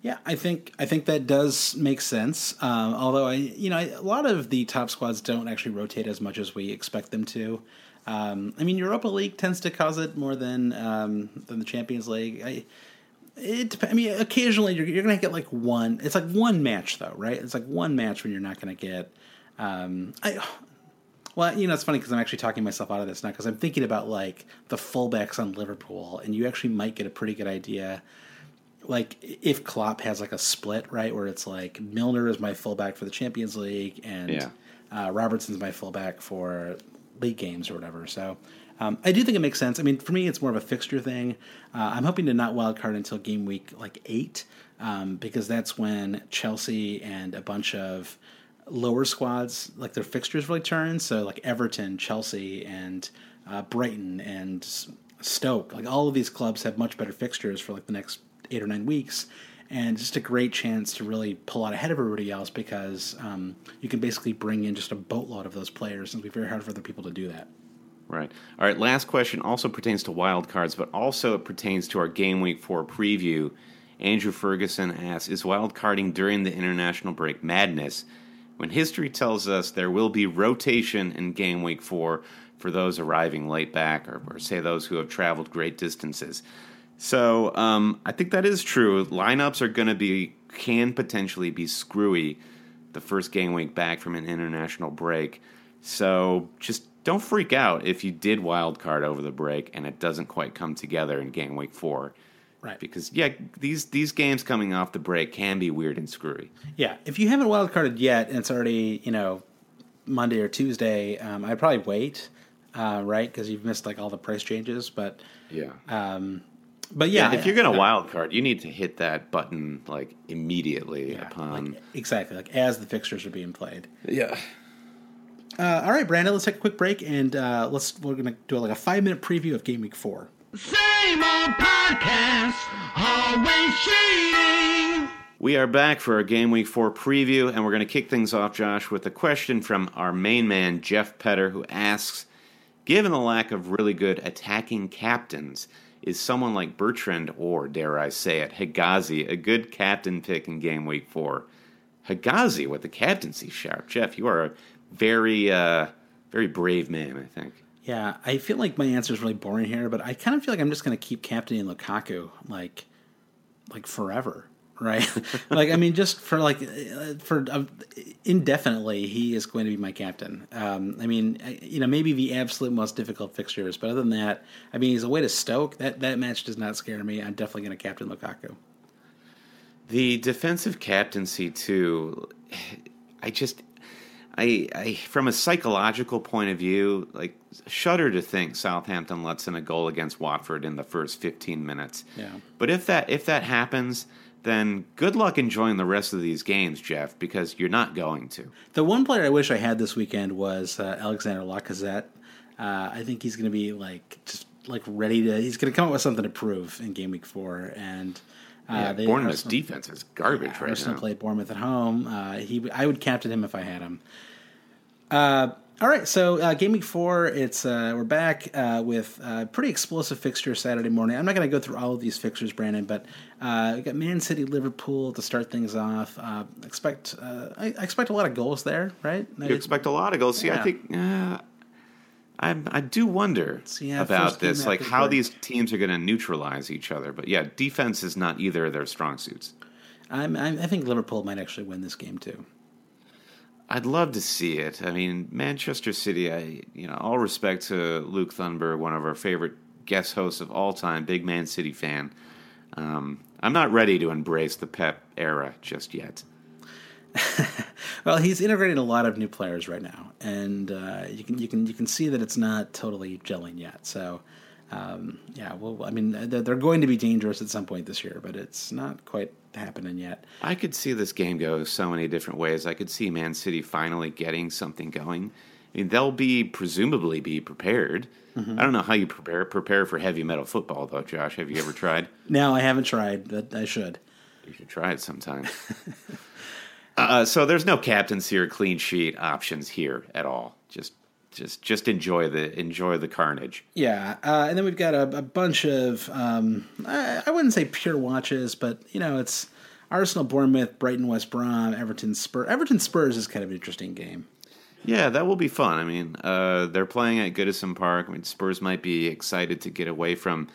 Yeah, I think I think that does make sense. Um, although I, you know, a lot of the top squads don't actually rotate as much as we expect them to. Um, I mean, Europa League tends to cause it more than um, than the Champions League. I, it, I mean, occasionally you're, you're going to get like one. It's like one match though, right? It's like one match when you're not going to get. Um, I, well, you know, it's funny because I'm actually talking myself out of this now because I'm thinking about like the fullbacks on Liverpool, and you actually might get a pretty good idea like if Klopp has like a split, right, where it's like Milner is my fullback for the Champions League and Yeah. uh, Robertson's my fullback for league games or whatever. So um, I do think it makes sense. I mean, for me, it's more of a fixture thing. Uh, I'm hoping to not wild card until game week like eight um, because that's when Chelsea and a bunch of lower squads like their fixtures really turn. So like Everton, Chelsea, and uh, Brighton and Stoke, like all of these clubs have much better fixtures for like the next eight or nine weeks. And just a great chance to really pull out ahead of everybody else because um, you can basically bring in just a boatload of those players, and it'll be very hard for other people to do that. Right. All right. Last question also pertains to wild cards, but also it pertains to our game week four preview. Andrew Ferguson asks Is wild carding during the international break madness when history tells us there will be rotation in game week four for those arriving late back or, or say those who have traveled great distances? So um, I think that is true. Lineups are going to be, can potentially be screwy the first game week back from an international break. So just don't freak out if you did wild card over the break and it doesn't quite come together in game week four. Right. Because yeah, these these games coming off the break can be weird and screwy. Yeah, if you haven't wild carded yet and it's already you know Monday or Tuesday, um, I'd probably wait, uh, right? Because you've missed like all the price changes. But Yeah. um, but yeah, yeah, if you're gonna I- wild card, you need to hit that button like immediately yeah, upon. like, exactly like as the fixtures are being played. yeah. Uh, all right, Brandon, let's take a quick break and uh, let's we're gonna do like a five minute preview of Game Week Four. Same old podcast, always cheating. We are back for our Game Week 4 preview, and we're going to kick things off, Josh, with a question from our main man, Jeff Petter, who asks Given the lack of really good attacking captains, is someone like Bertrand or, dare I say it, Hegazi a good captain pick in Game Week 4? Hegazi with the captaincy shout. Jeff, you are a very, uh, very brave man, I think. Yeah, I feel like my answer is really boring here, but I kind of feel like I'm just going to keep captaining Lukaku like, like forever, right? like, I mean, just for like, uh, for uh, indefinitely, he is going to be my captain. Um, I mean, I- you know, maybe the absolute most difficult fixtures, but other than that, I mean, he's away to Stoke. That that match does not scare me. I'm definitely going to captain Lukaku. The defensive captaincy too. I just, I, I, from a psychological point of view, like shudder to think Southampton lets in a goal against Watford in the first fifteen minutes. Yeah. But if that if that happens, then good luck enjoying the rest of these games, Jeff, because you're not going to. The one player I wish I had this weekend was uh, Alexander Lacazette. Uh, I think he's going to be like just like ready to. He's going to come up with something to prove in game week four. And uh, Yeah, Bournemouth's Arsenal- defense is garbage right Arsenal now. played Bournemouth at home. Uh, he, I would captain him if I had him. Uh, all right, so uh, game week four, it's uh, we're back uh, with uh, pretty explosive fixture Saturday morning. I'm not going to go through all of these fixtures, Brandon, but uh, we got Man City, Liverpool to start things off. Uh, expect uh, I, I expect a lot of goals there, right? You expect a lot of goals. See, I think uh, I I do wonder yeah, about this, like how break. these teams are going to neutralize each other. But yeah, defense is not either of their strong suits. I'm, I'm, I think Liverpool might actually win this game too. I'd love to see it. I mean, Manchester City. I you know, all respect to Luke Thunberg, one of our favorite guest hosts of all time, big Man City fan. Um, I'm not ready to embrace the Pep era just yet. well, he's integrating a lot of new players right now, and uh, you can you can you can see that it's not totally gelling yet. So, um, yeah, well, I mean, they're, they're going to be dangerous at some point this year, but it's not quite happening yet. I could see this game go so many different ways. I could see Man City finally getting something going. I mean, they'll be presumably be prepared. I don't know how you prepare prepare for heavy metal football though, Josh. Have you ever tried? No, I haven't tried, but I should. You should try it sometime. uh, so there's no captaincy or clean sheet options here at all. Just just just enjoy the enjoy the carnage. Yeah, uh, and then we've got a, a bunch of um, I, I wouldn't say pure watches, but you know it's Arsenal, Bournemouth, Brighton, West Brom, Everton, Spurs. Everton Spurs is kind of an interesting game. Yeah, that will be fun. I mean, uh, they're playing at Goodison Park. I mean, Spurs might be excited to get away from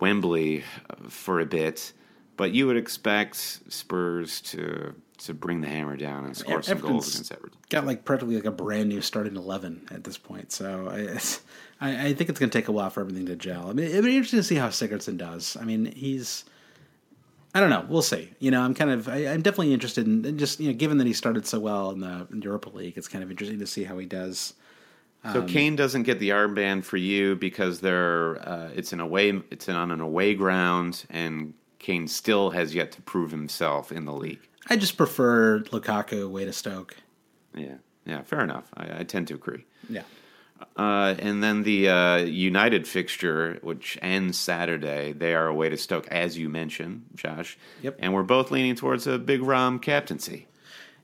Wembley uh, for a bit, but you would expect Spurs to to bring the hammer down and score some goals against Everton. Got like practically like a brand new starting eleven at this point, so I, it's, I, I think it's going to take a while for everything to gel. I mean, it'd be interesting to see how Sigurdsson does. I mean, he's I don't know. We'll see. You know, I'm kind of I, I'm definitely interested in in just you know, given that he started so well in the in Europa League, it's kind of interesting to see how he does. So Um, Kane doesn't get the armband for you because they're uh, it's an away it's an, on an away ground, and Kane still has yet to prove himself in the league. I just prefer Lukaku way to Stoke. Yeah, yeah, fair enough. I, I tend to agree. Yeah. Uh, and then the uh, United fixture, which ends Saturday, they are away to Stoke, as you mentioned, Josh. Yep. And we're both leaning towards a big Rom captaincy.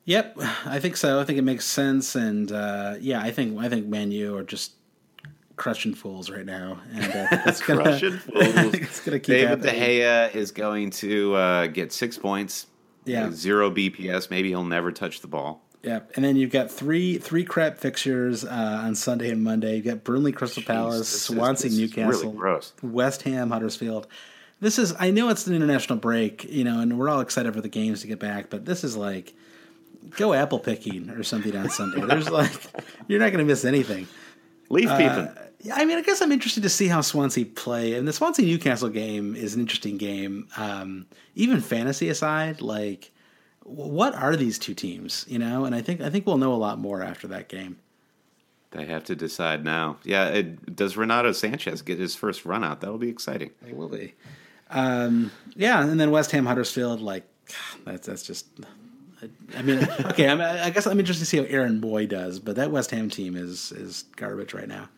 Yep, I think so. I think it makes sense, and uh, yeah, I think I think Man U are just crushing fools right now, and uh, it's gonna, Crushing fools. it's gonna keep David De. Gea is going to uh, get six points. Yeah. Uh, Zero BPS. Maybe he'll never touch the ball. Yep, and then you've got three three crap fixtures uh, on Sunday and Monday. You've got Burnley, Crystal Palace, this is- Swansea, is really Newcastle, gross. West Ham, Huddersfield. This is I know it's an international break, you know, and we're all excited for the games to get back, but this is like go apple picking or something on Sunday. There's like you're not going to miss anything. Leaf peeping. Yeah, I mean, I guess I'm interested to see how Swansea play. And the Swansea Newcastle game is an interesting game. Um, even fantasy aside, like, what are these two teams? You know, and I think I think we'll know a lot more after that game. They have to decide now. Yeah, it, does Renato Sanches get his first run out? That'll be exciting. It will be. Um, yeah, and then West Ham Huddersfield, like, that's that's just. I mean, okay. I'm, I guess I'm interested to see how Aaron Mooy does, but that West Ham team is is garbage right now.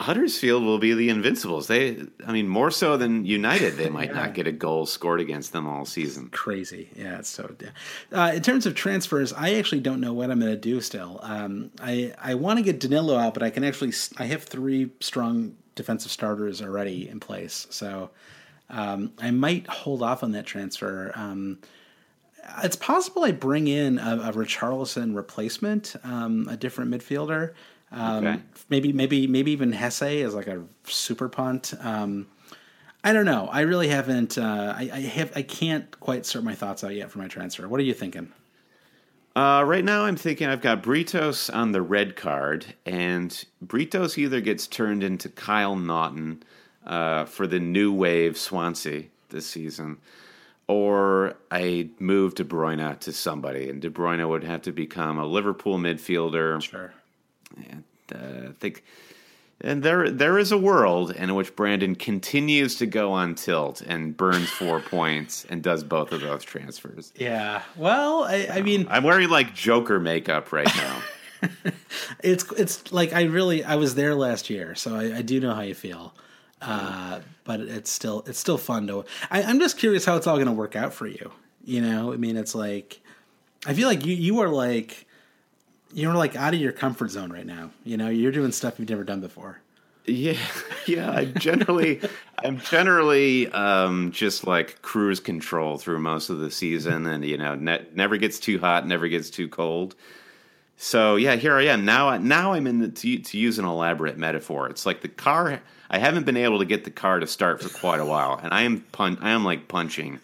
Huddersfield will be the Invincibles. They, I mean, more so than United, they might not get a goal scored against them all season. crazy. Yeah, it's so. Yeah. Uh, in terms of transfers, I actually don't know what I'm going to do. Still, um, I I want to get Danilo out, but I can actually I have three strong defensive starters already in place, so um, I might hold off on that transfer. Um, it's possible I bring in a, a Richarlison replacement, um, a different midfielder. Um, Okay. Maybe, maybe, maybe even Jese is like a super punt. Um, I don't know. I really haven't. Uh, I, I have. I can't quite sort my thoughts out yet for my transfer. What are you thinking? Uh, right now, I'm thinking I've got Britos on the red card, and Britos either gets turned into Kyle Naughton uh, for the new wave Swansea this season, or I move De Bruyne to somebody, and De Bruyne would have to become a Liverpool midfielder. Sure. And, uh, I think, and there there is a world in which Brandon continues to go on tilt and burns four points and does both of those transfers. Yeah. Well, I, I mean, I'm wearing like Joker makeup right now. it's it's like I really I was there last year, so I, I do know how you feel. Uh, but it's still it's still fun to. I, I'm just curious how it's all going to work out for you. You know, I mean, it's like I feel like you you are like you're like out of your comfort zone right now. You know, you're doing stuff you've never done before. Yeah, yeah. I generally, I'm generally um, just like cruise control through most of the season, and you know, ne- never gets too hot, never gets too cold. So yeah, here I am now. Now I'm in the to, to use an elaborate metaphor. It's like the car. I haven't been able to get the car to start for quite a while, and I am pun- I am like punching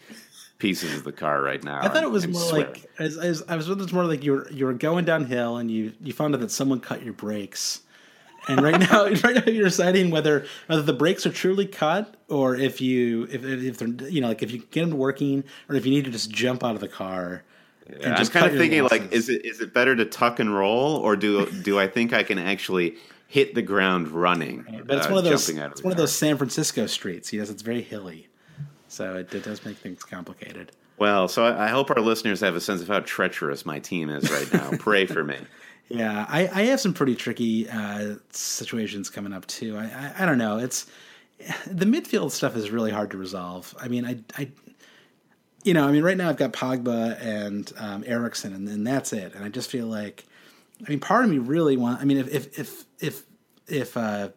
pieces of the car right now. I thought it was more swearing. like as, as I was it was more like you were you were going downhill and you you found out that someone cut your brakes. And right now, right now you're deciding whether whether the brakes are truly cut or if you if if they're you know like if you get them working or if you need to just jump out of the car and I'm just kind of thinking like, is it is it better to tuck and roll, or do do I think I can actually hit the ground running? But it's uh, one of those. It's one of those San Francisco streets. Yes, it's very hilly, so it, it does make things complicated. Well, so I, I hope our listeners have a sense of how treacherous my team is right now. Pray for me. Yeah, I, I have some pretty tricky uh, situations coming up too. I, I I don't know. It's the midfield stuff is really hard to resolve. I mean, I I you know, I mean, right now I've got Pogba and um, Eriksen, and, and that's it. And I just feel like, I mean, part of me really want. I mean, if if if if if uh,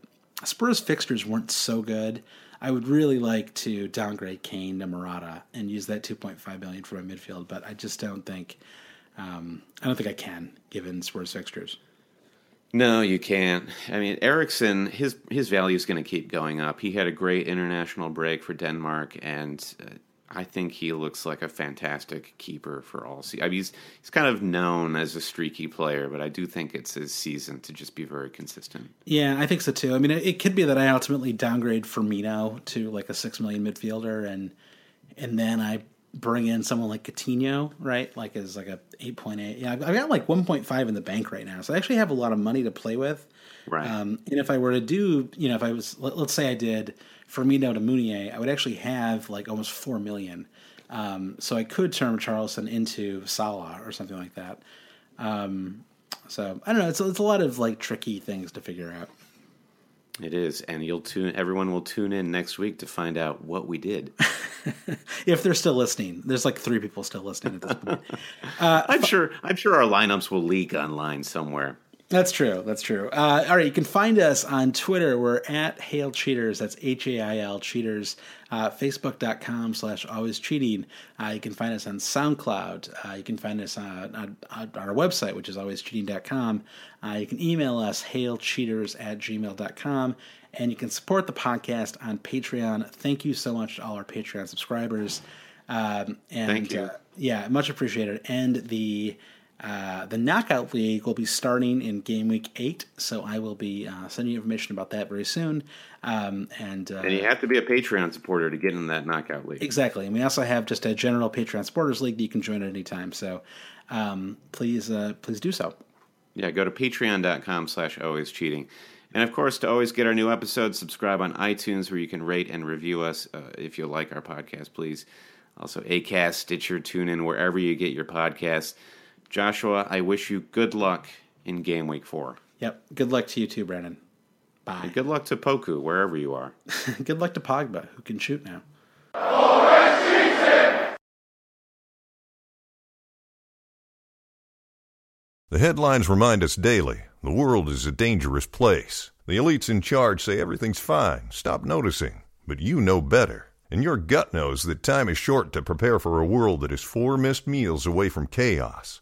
Spurs fixtures weren't so good, I would really like to downgrade Kane to Morata and use that 2.5 million for my midfield. But I just don't think. Um, I don't think I can, given Spurs fixtures. No, you can't. I mean, Eriksen, his his value is going to keep going up. He had a great international break for Denmark, and uh, I think he looks like a fantastic keeper for all season. I mean, he's he's kind of known as a streaky player, but I do think it's his season to just be very consistent. Yeah, I think so too. I mean, it, it could be that I ultimately downgrade Firmino to like a six million midfielder, and and then I bring in someone like Coutinho, right? Like as like a eight point eight. Yeah, I've, I've got like one point five in the bank right now, so I actually have a lot of money to play with. Right. Um, and if I were to do, you know, if I was, let, us say I did Firmino to Mounier, I would actually have like almost four million. Um, so I could turn Richarlison into Salah or something like that. Um, so I don't know. It's it's a lot of like tricky things to figure out. It is, and you'll tune. Everyone will tune in next week to find out what we did. if they're still listening. There's like three people still listening at this point. I'm sure. I'm sure our lineups will leak online somewhere. That's true. That's true. Uh, all right, you can find us on Twitter. We're at Hail Cheaters. That's H A I L Cheaters. Uh, Facebook.com slash always cheating. Uh, you can find us on SoundCloud. Uh, you can find us on, on, on our website, which is alwayscheating.com. Uh, you can email us hailcheaters at gmail.com. And you can support the podcast on Patreon. Thank you so much to all our Patreon subscribers. Um, and Thank you. Uh, yeah, much appreciated. And the uh, the knockout league will be starting in game week eight, so I will be uh, sending you information about that very soon. Um, and, uh, And you have to be a Patreon supporter to get in that knockout league. exactly, and we also have just a general Patreon supporters league that you can join at any time. So um, please, uh, please do so. Yeah, go to patreon.com slash always cheating. And of course, to always get our new episodes, subscribe on iTunes where you can rate and review us uh, if you like our podcast, please. Also, Acast, Stitcher, TuneIn, wherever you get your podcasts. Joshua, I wish you good luck in game week four. Yep. Good luck to you too, Brandon. Bye. And good luck to Poku, wherever you are. Good luck to Pogba, who can shoot now. The headlines remind us daily the world is a dangerous place. The elites in charge say everything's fine, stop noticing. But you know better. And your gut knows that time is short to prepare for a world that is four missed meals away from chaos.